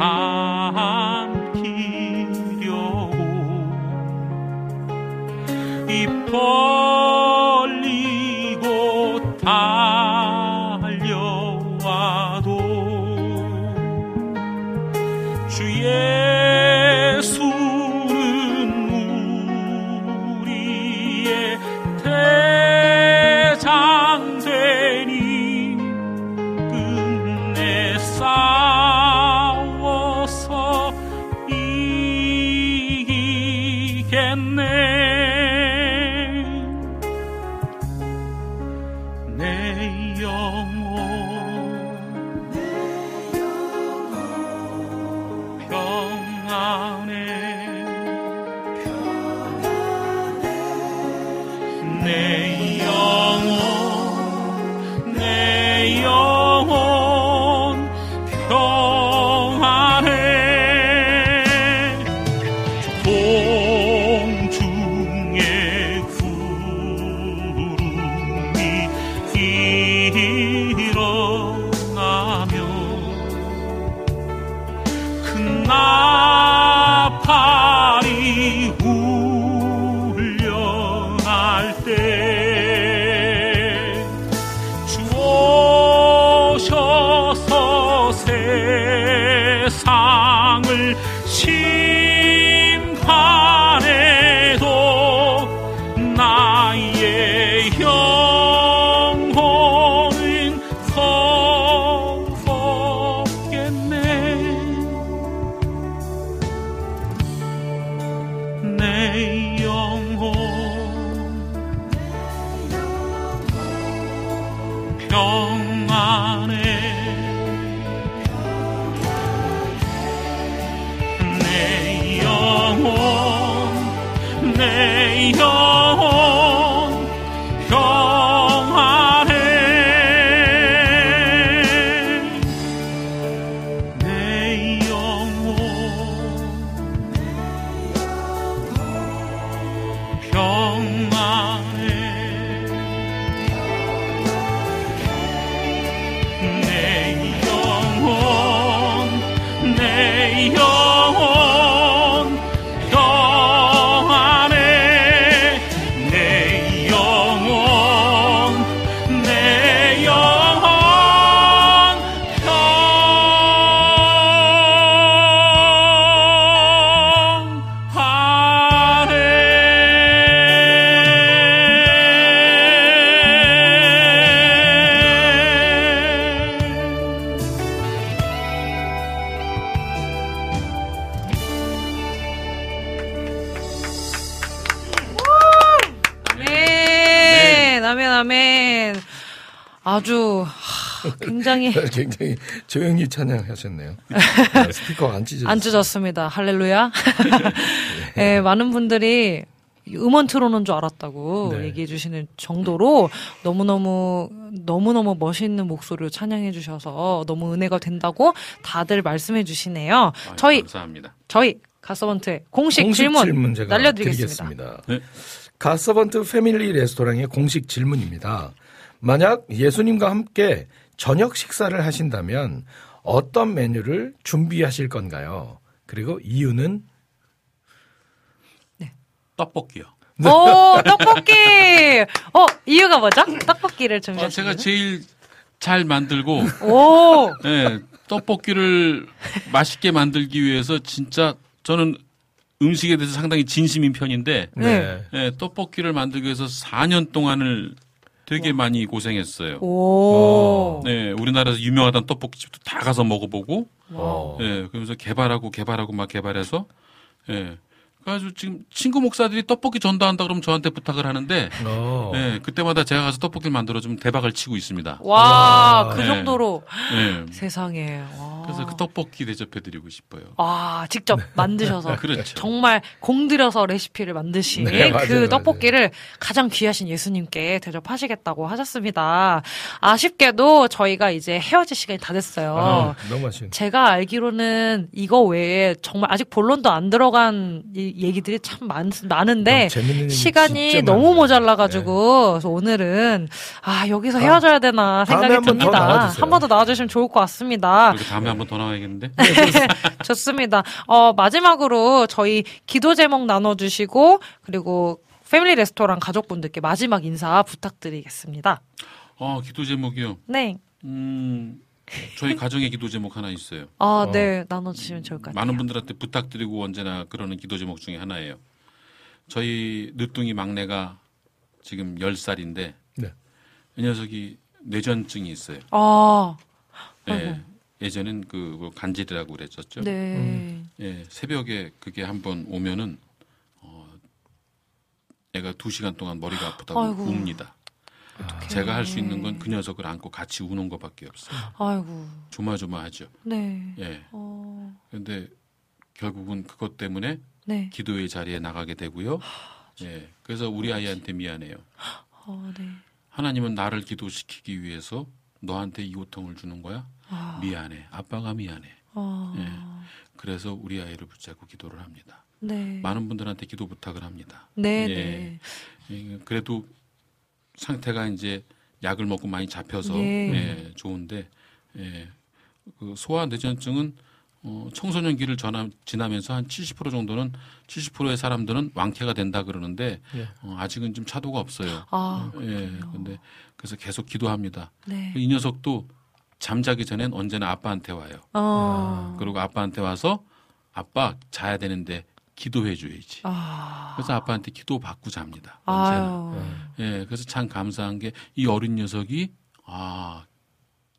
우 굉장히 굉장히 조용히 찬양하셨네요. 아, 스피커가 안 찢어졌어요. 안 찢었습니다. 할렐루야. 네, 많은 분들이 음원 틀어놓은 줄 알았다고 네. 얘기해 주시는 정도로 너무너무, 너무너무 멋있는 목소리로 찬양해 주셔서 너무 은혜가 된다고 다들 말씀해 주시네요. 아유, 저희, 감사합니다. 저희 가서번트의 공식, 공식 질문, 질문 제가 날려드리겠습니다. 드리겠습니다. 네. 가서번트 패밀리 레스토랑의 공식 질문입니다. 만약 예수님과 함께 저녁 식사를 하신다면 어떤 메뉴를 준비하실 건가요? 그리고 이유는 떡볶이요. 오, 떡볶이! 어, 이유가 뭐죠? 떡볶이를 어, 준비하신 제가? 제일 잘 만들고 오, 예, 떡볶이를 맛있게 만들기 위해서 진짜 저는 음식에 대해서 상당히 진심인 편인데 네. 예, 떡볶이를 만들기 위해서 4년 동안을 되게 많이 고생했어요. 오. 네, 우리나라에서 유명하던 떡볶이집도 다 가서 먹어보고, 어, 예, 그러면서 개발하고 개발하고 막 개발해서, 예. 그래가지고 지금 친구 목사들이 떡볶이 전도한다 그러면 저한테 부탁을 하는데, 어. 예, 그때마다 제가 가서 떡볶이를 만들어주면 대박을 치고 있습니다. 와, 그 네. 정도로 예. 세상에. 와. 그래서 그 떡볶이 대접해드리고 싶어요. 아, 직접 만드셔서 그렇죠. 정말 공들여서 레시피를 만드신 네, 맞아요, 그 맞아요. 떡볶이를 가장 귀하신 예수님께 대접하시겠다고 하셨습니다. 아쉽게도 저희가 이제 헤어질 시간이 다 됐어요. 아, 너무 아쉬운. 제가 알기로는 이거 외에 정말 아직 본론도 안 들어간 이 얘기들이 참 많, 많은데 얘기 시간이 너무. 모자라가지고 그래서 오늘은 아 여기서 헤어져야 되나 생각이 듭니다. 한 번 더 나와주시면 좋을 것 같습니다. 다음에 한번 더 나와야겠는데? 좋습니다. 어, 마지막으로 저희 기도 제목 나눠주시고 그리고 패밀리 레스토랑 가족분들께 마지막 인사 부탁드리겠습니다. 어, 기도 제목이요. 네. 음, 저희 가정의 기도 제목 하나 있어요. 아, 어. 네. 나눠주시면 좋을 것 같아요. 많은 분들한테 부탁드리고 언제나 그러는 기도 제목 중에 하나예요. 저희 늦둥이 막내가 지금 10살인데 네. 이 녀석이 뇌전증이 있어요. 아, 예, 예전엔 그 간질이라고 그랬었죠. 네. 예, 새벽에 그게 한번 오면은 어, 애가 두 시간 동안 머리가 아프다고 아이고. 웁니다. 제가 할 수 있는 건 그 녀석을 안고 같이 우는 것밖에 없어요. 아이고. 조마조마하죠. 네. 예. 어, 그런데 결국은 그것 때문에 네. 기도의 자리에 나가게 되고요. 예. 그래서 우리 아이한테 미안해요. 어, 네. 하나님은 나를 기도시키기 위해서 너한테 이 고통을 주는 거야? 아, 미안해. 아빠가 미안해. 어, 예. 그래서 우리 아이를 붙잡고 기도를 합니다. 네. 많은 분들한테 기도 부탁을 합니다. 네, 예. 네. 예, 그래도 상태가 이제 약을 먹고 많이 잡혀서 예. 예, 좋은데 예, 그 소아 뇌전증은 어, 청소년기를 전하, 지나면서 한 70% 정도는 70%의 사람들은 완쾌가 된다 그러는데 예. 어, 아직은 좀 차도가 없어요. 아, 예, 근데 그래서 계속 기도합니다. 네. 이 녀석도 잠자기 전엔 언제나 아빠한테 와요. 어, 그리고 아빠한테 와서 아빠 자야 되는데 기도해 줘야지. 아. 그래서 아빠한테 기도 받고 잡니다. 언제나. 아유. 예, 그래서 참 감사한 게 이 어린 녀석이 아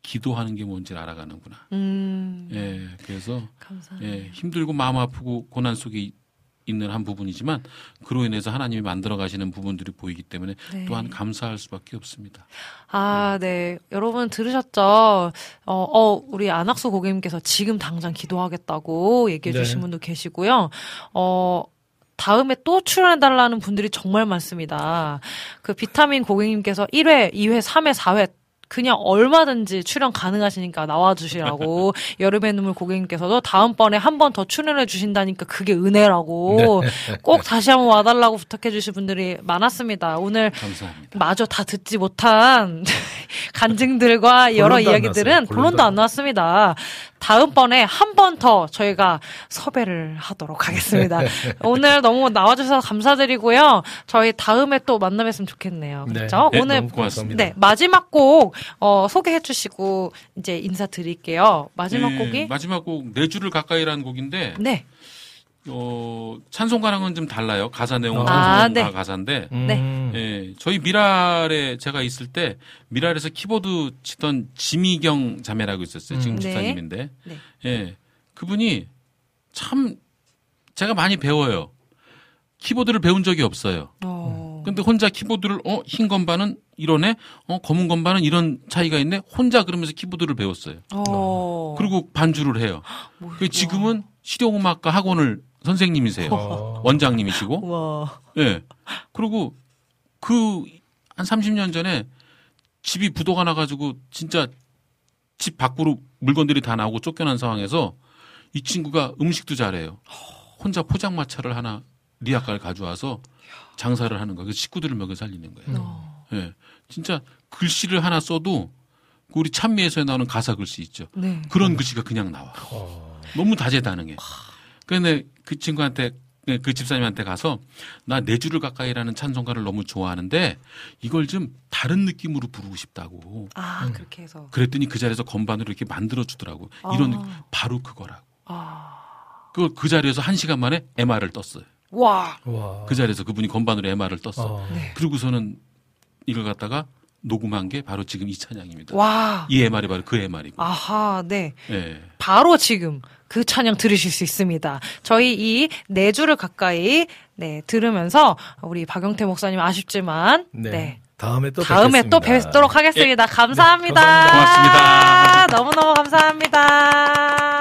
기도하는 게 뭔지 알아가는구나. 음. 예, 그래서 감사합니다. 예, 힘들고 마음 아프고 고난 속에 이- 있는 한 부분이지만 그로 인해서 하나님이 만들어 가시는 부분들이 보이기 때문에 네. 또한 감사할 수밖에 없습니다. 아, 네. 여러분 들으셨죠? 어, 어, 우리 안학수 고객님께서 지금 당장 기도하겠다고 얘기해 주신 네. 분도 계시고요. 어, 다음에 또 출연해달라는 분들이 정말 많습니다. 그 비타민 고객님께서 1회, 2회, 3회, 4회 그냥 얼마든지 출연 가능하시니까 나와주시라고 여름의 눈물 고객님께서도 다음번에 한 번 더 출연해 주신다니까 그게 은혜라고 꼭 다시 한번 와달라고 부탁해 주신 분들이 많았습니다. 오늘 감사합니다. 마저 다 듣지 못한 간증들과 여러 본론도 안 이야기들은. 본론도 안 나왔습니다. 다음번에 한 번 더 저희가 섭외를 하도록 하겠습니다. 오늘 너무 나와주셔서 감사드리고요. 저희 다음에 또 만나뵀으면 좋겠네요. 네. 그렇죠? 네, 오늘. 네, 마지막 곡 어, 소개해 주시고 이제 인사드릴게요. 마지막 예, 곡이 마지막 곡 네 줄을 가까이라는 곡인데 네. 어, 찬송가랑은 좀 달라요. 가사 내용은 아, 네. 가사인데 음. 예, 저희 미랄에 제가 있을 때 미랄에서 키보드 치던 지미경 자매라고 있었어요. 지금 음. 네. 집사님인데. 네. 예. 그분이 참 제가 많이 배워요. 키보드를 배운 적이 없어요. 어. 근데 혼자 키보드를 어, 흰 건반은 이러네. 어, 검은 건반은 이런 차이가 있네. 혼자 그러면서 키보드를 배웠어요. 어. 그리고 반주를 해요. 그 지금은 실용음악과 학원을 선생님이세요. 어. 원장님이시고. 와. 예. 그리고 그 한 30년 전에 집이 부도가 나가지고 진짜 집 밖으로 물건들이 다 나오고 쫓겨난 상황에서 이 친구가 음식도 잘해요. 혼자 포장마차를 하나 리아카를 가져와서 장사를 하는 거예요. 그 식구들을 먹여 살리는 거예요. 어. 예. 진짜 글씨를 하나 써도 그 우리 찬미에서 나오는 가사 글씨 있죠. 네. 그런 글씨가 그냥 나와. 어. 너무 다재다능해. 근데 그 친구한테 그 집사님한테 가서 나네 줄을 가까이라는 찬송가를 너무 좋아하는데 이걸 좀 다른 느낌으로 부르고 싶다고. 아, 음. 그렇게 해서. 그랬더니 그 자리에서 건반으로 이렇게 만들어 주더라고. 이런 아. 느낌. 바로 그거라고. 아. 그그 자리에서 한 시간 만에 MR을 떴어요. 와. 와. 그 자리에서 그분이 건반으로 MR을 떴어. 어. 네. 그리고서는 이걸 갖다가 녹음한 게 바로 지금 이 찬양입니다. 와. 이 MR이 바로 그 MR이고. 아하, 네. 예. 바로 지금 그 찬양 들으실 수 있습니다. 저희 이네 줄을 가까이 네 들으면서 우리 박영태 목사님 아쉽지만 네. 네. 다음에 또 다음에 또 뵙겠습니다. 뵙도록 하겠습니다. 감사합니다. 감사합니다. 고맙습니다. 너무너무 감사합니다.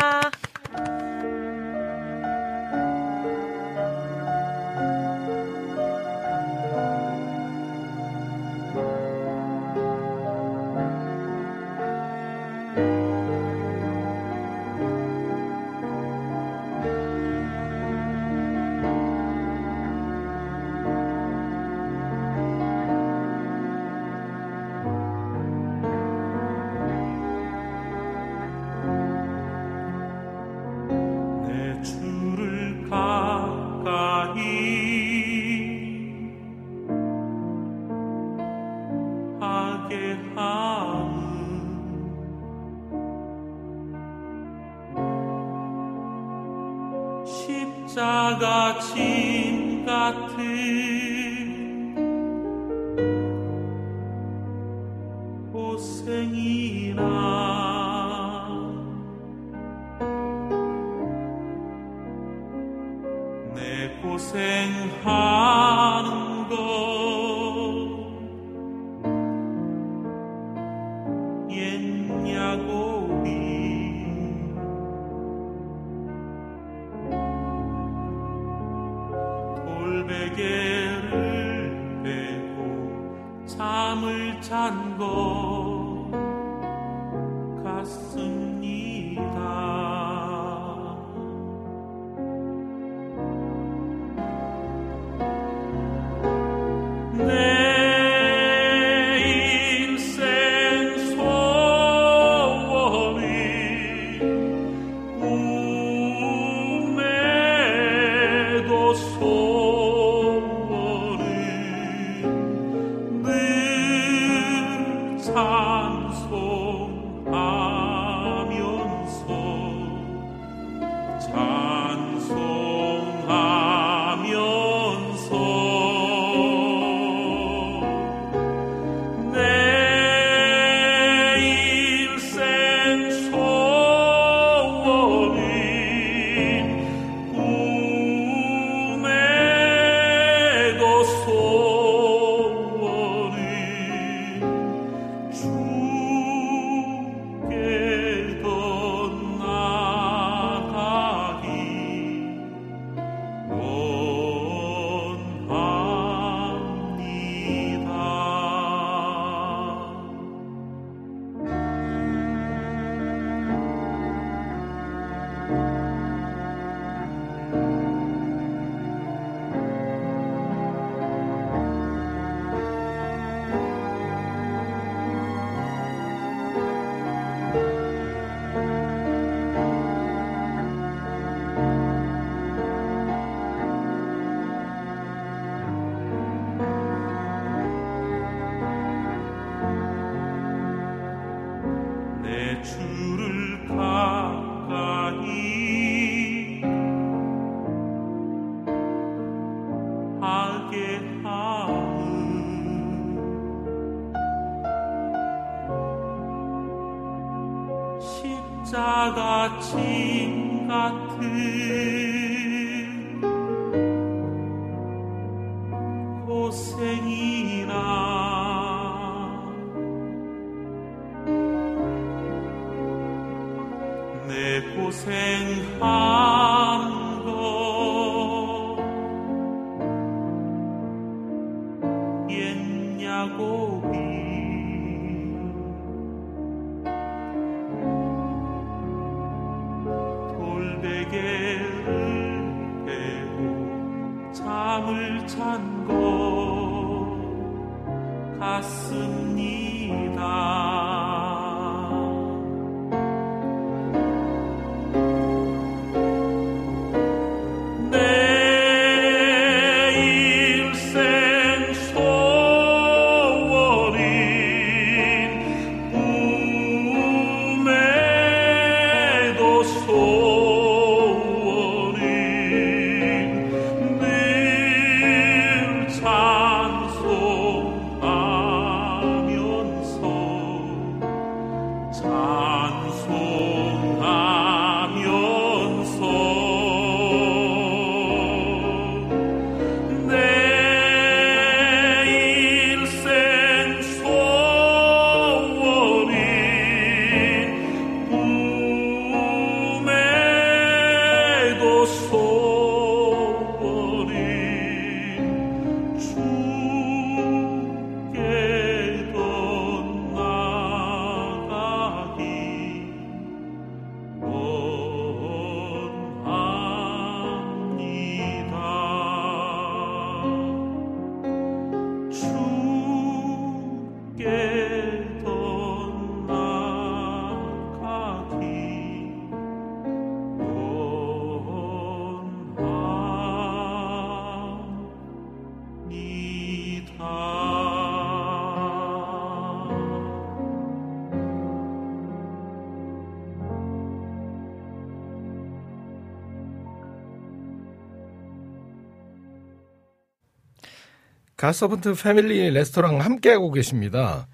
갓서번트 패밀리 레스토랑 함께하고 계십니다.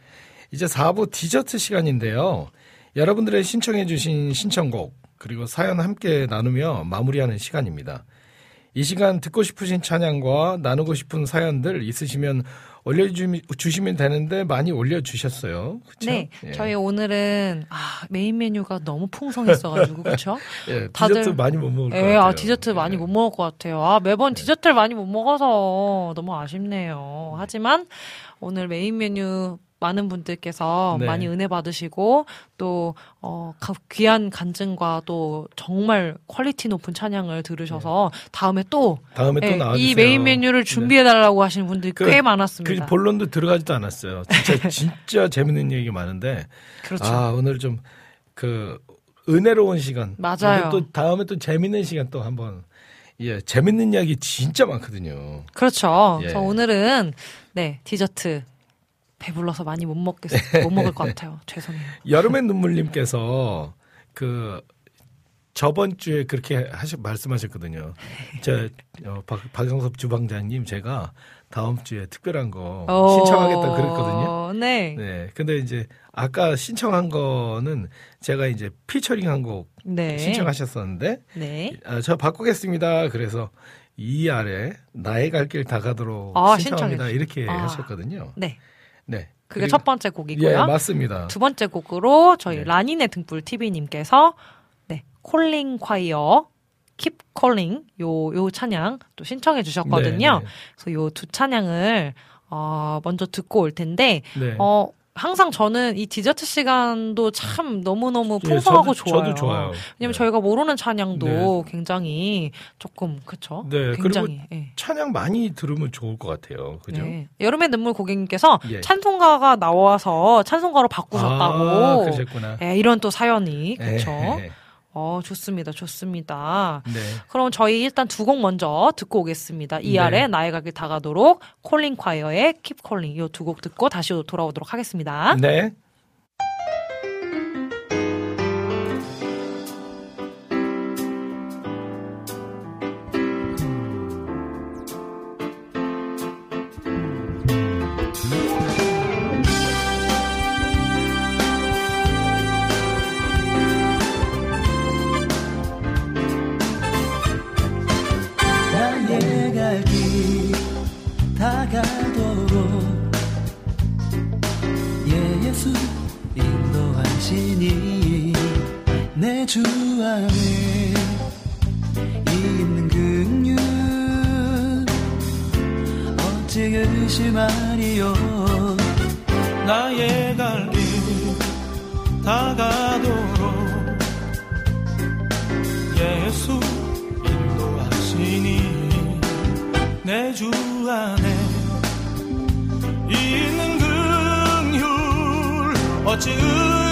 이제 4부 디저트 시간인데요. 여러분들의 신청해주신 신청곡, 그리고 사연 함께 나누며 마무리하는 시간입니다. 이 시간 듣고 싶으신 찬양과 나누고 싶은 사연들 있으시면 올려주시면 되는데 많이 올려주셨어요. 그쵸? 네, 예. 저희 오늘은 아, 메인 메뉴가 너무 풍성했어가지고 그렇죠? 예, 다들- 디저트 많이 못 먹을 것 예, 같아요. 아, 디저트 많이 예. 못 먹을 것 같아요. 아, 매번 디저트를 많이 못 먹어서 너무 아쉽네요. 하지만 오늘 메인 메뉴 많은 분들께서 네. 많이 은혜 받으시고 또 어, 가- 귀한 간증과 또 정말 quality 높은 찬양을 들으셔서 다음에 또 다음에 또 예, 나와주세요. 이 메인 메뉴를 준비해 달라고 하시는 분들이 그- 꽤그 많았습니다. 본론도 들어가지도 않았어요. 진짜 진짜 재밌는 얘기 많은데 그렇죠. 아 오늘 좀 그 은혜로운 시간. 맞아요. 또 다음에 또 재밌는 시간 또 한번 예 재밌는 이야기 진짜 많거든요. 그렇죠. 예. 그래서 오늘은 네 디저트 배불러서 많이 못 먹겠 못 먹을 것 같아요. 죄송해요. 여름의 눈물님께서 그 저번 주에 그렇게 하시 말씀하셨거든요. 저 어, 박, 박영섭 주방장님 제가 다음 주에 특별한 거 신청하겠다 그랬거든요. 어, 네. 네. 근데 이제 아까 신청한 거는 제가 이제 피처링 한 곡 네. 신청하셨었는데 네. 아, 저 바꾸겠습니다. 그래서 이 아래 나의 갈 길 다가도록 아, 신청합니다. 신청해 이렇게 아. 하셨거든요. 네. 네. 그게 그리고- 첫 번째 예, 곡이고요. 맞습니다. 두 번째 곡으로 저희 네. 라니네 등불 TV님께서 네 콜링 콰이어 Keep Calling 요 요 찬양 또 신청해 주셨거든요. 네, 그래서 요 두 찬양을 어, 먼저 듣고 올 텐데 네. 어 항상 저는 이 디저트 시간도 참 너무너무 예, 풍성하고 저도, 좋아요. 저도 좋아요. 왜냐면 네. 저희가 모르는 찬양도 굉장히 조금 그쵸? 네, 굉장히 예. 찬양 많이 들으면 좋을 것 같아요. 그죠? 네. 여름의 눈물 고객님께서 예. 찬송가가 나와서 찬송가로 바꾸셨다고. 아, 그러셨구나. 예, 이런 또 사연이 그렇죠. 예, 어 좋습니다, 좋습니다. 네. 그럼 저희 일단 두 곡 먼저 듣고 오겠습니다. 이 네. 아래 나의 가길 다가도록 콜링 콰이어의 Keep Calling 이두 곡 듣고 다시 돌아오도록 하겠습니다. 네. 사람이 있는 근육 어찌 의심하리요 나의 달리 다가도록 예수 인도하시니 내 주 안에 있는 근육 어찌 의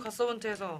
가져갔어 원트에서.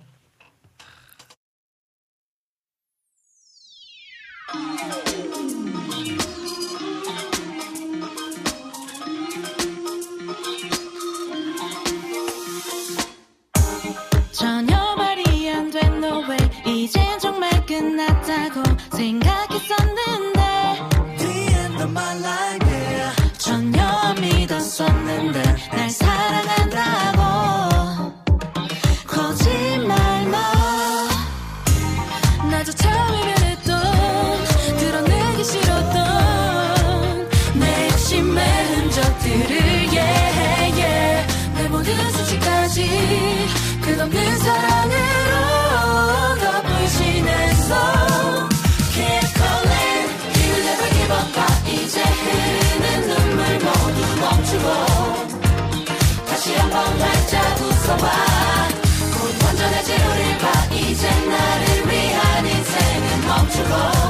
웃어봐. 곧 완전해질 우릴 봐. 이제 나를 위한 인생은 멈추고.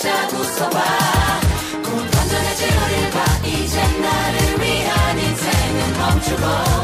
활짝 웃어봐. 곧 건전해질 우릴 봐 이제 나를 위한 인생은 멈추고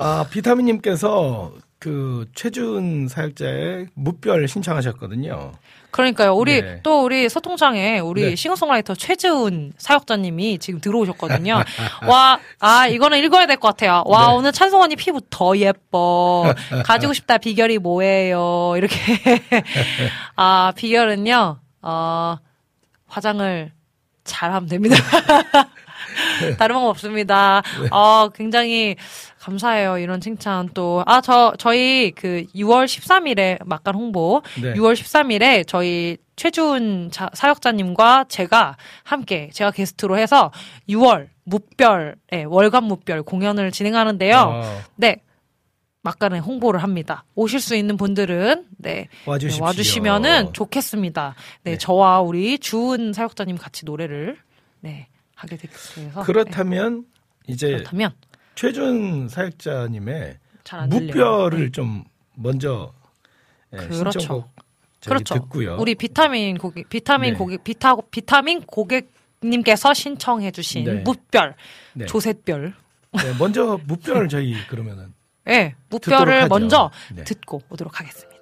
아, 비타민님께서 그 최준 사역자의 무별 신청하셨거든요. 그러니까요. 우리 네. 또 우리 소통창에 우리 네. 싱어송라이터 최지훈 사역자님이 지금 들어오셨거든요. 와, 아 이거는 읽어야 될 것 같아요. 와 네. 오늘 찬송 언니 피부 더 예뻐. 가지고 싶다 비결이 뭐예요? 이렇게 아 비결은요. 어 화장을 잘하면 됩니다. 다른 방법 없습니다. 네. 어, 굉장히 감사해요. 이런 칭찬 또. 아, 저, 저희 그 6월 13일에 막간 홍보. 네. 6월 13일에 저희 최준 자- 사역자님과 제가 함께 제가 게스트로 해서 6월 무별, 예, 월간 무별 공연을 진행하는데요. 아, 네. 막간에 홍보를 합니다. 오실 수 있는 분들은 네. 네, 와주시면은 좋겠습니다. 네, 네. 저와 우리 주은 사역자님 같이 노래를 네 하게 네, 그렇다면 이제 그렇다면 최준 사역자님의 들려요. 무별을 좀 먼저 예, 그렇죠. 신청곡 그렇죠. 듣고요. 우리 비타민 고객, 비타민 네. 고객, 비타, 비타민 고객님께서 신청해주신 네. 무별, 네. 조셋별. 네, 먼저 무별 저희 그러면은 예, 듣도록 무별을. 먼저 네. 듣고 오도록 하겠습니다.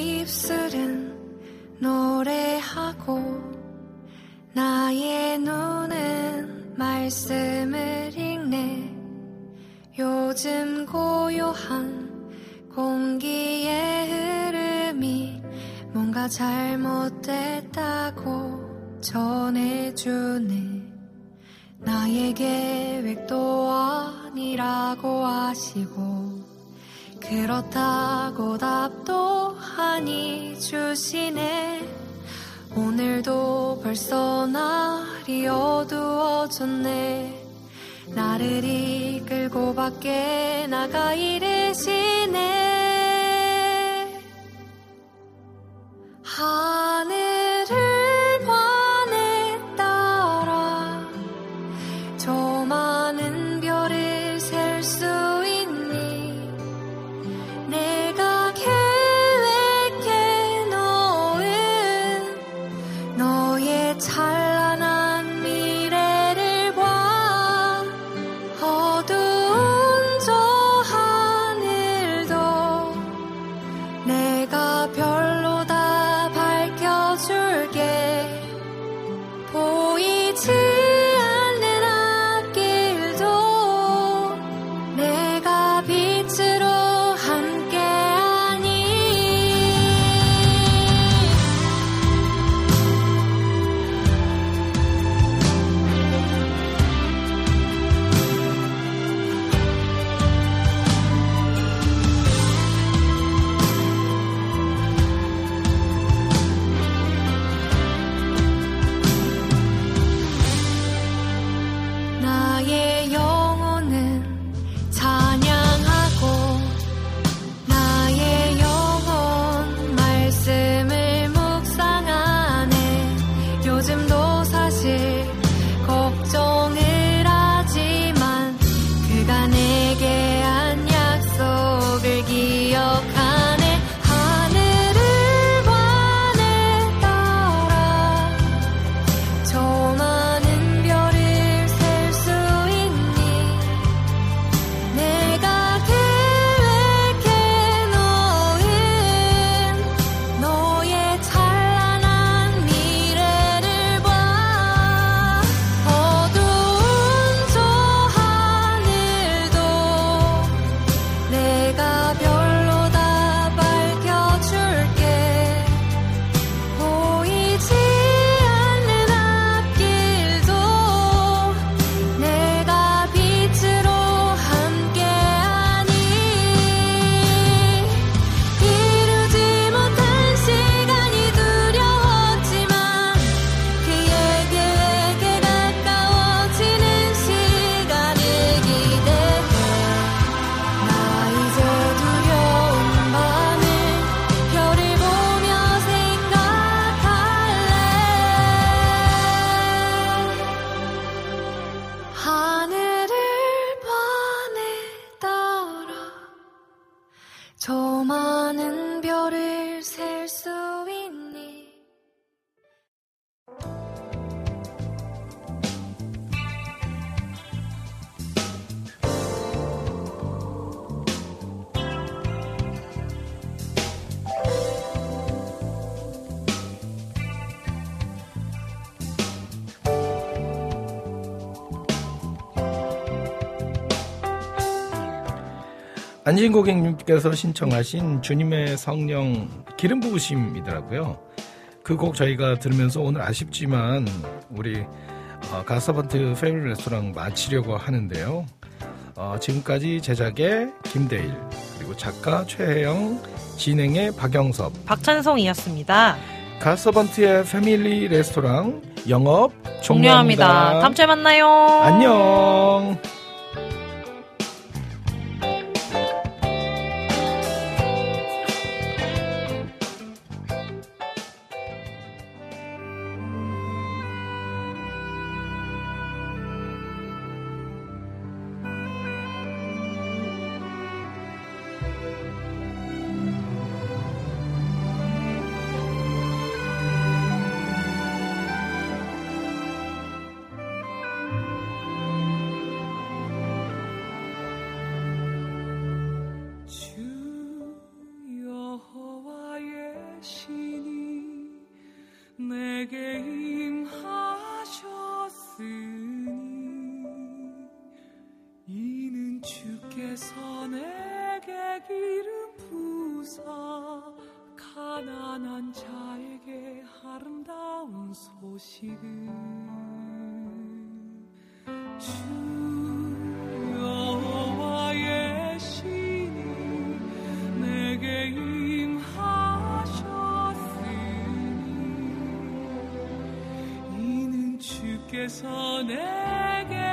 입술은 노래하고 나의 눈은 말씀을 읽네. 요즘 고요한 공기의 흐름이 뭔가 잘못됐다고 전해주네 나의 계획도 아니라고 하시고 그렇다고 답도 하니 주시네. 오늘도 벌써 날이 어두워졌네. 나를 이끌고 밖에 나가 이르시네. 하 안진 고객님께서 신청하신 주님의 성령 기름 부으심이더라고요. 그 곡 저희가 들으면서 오늘 아쉽지만 우리 어, 가서번트 패밀리 레스토랑 마치려고 하는데요. 어, 지금까지 제작의 김대일 그리고 작가 최혜영 진행의 박영섭 박찬성이었습니다. 가서번트의 패밀리 레스토랑 영업 종료합니다. 종료합니다. 다음 주에 만나요. 안녕. 기름 부사 가난한 자에게 아름다운 소식을. 주 여호와의 신이 내게 임하셨으니 이는 주께서 내게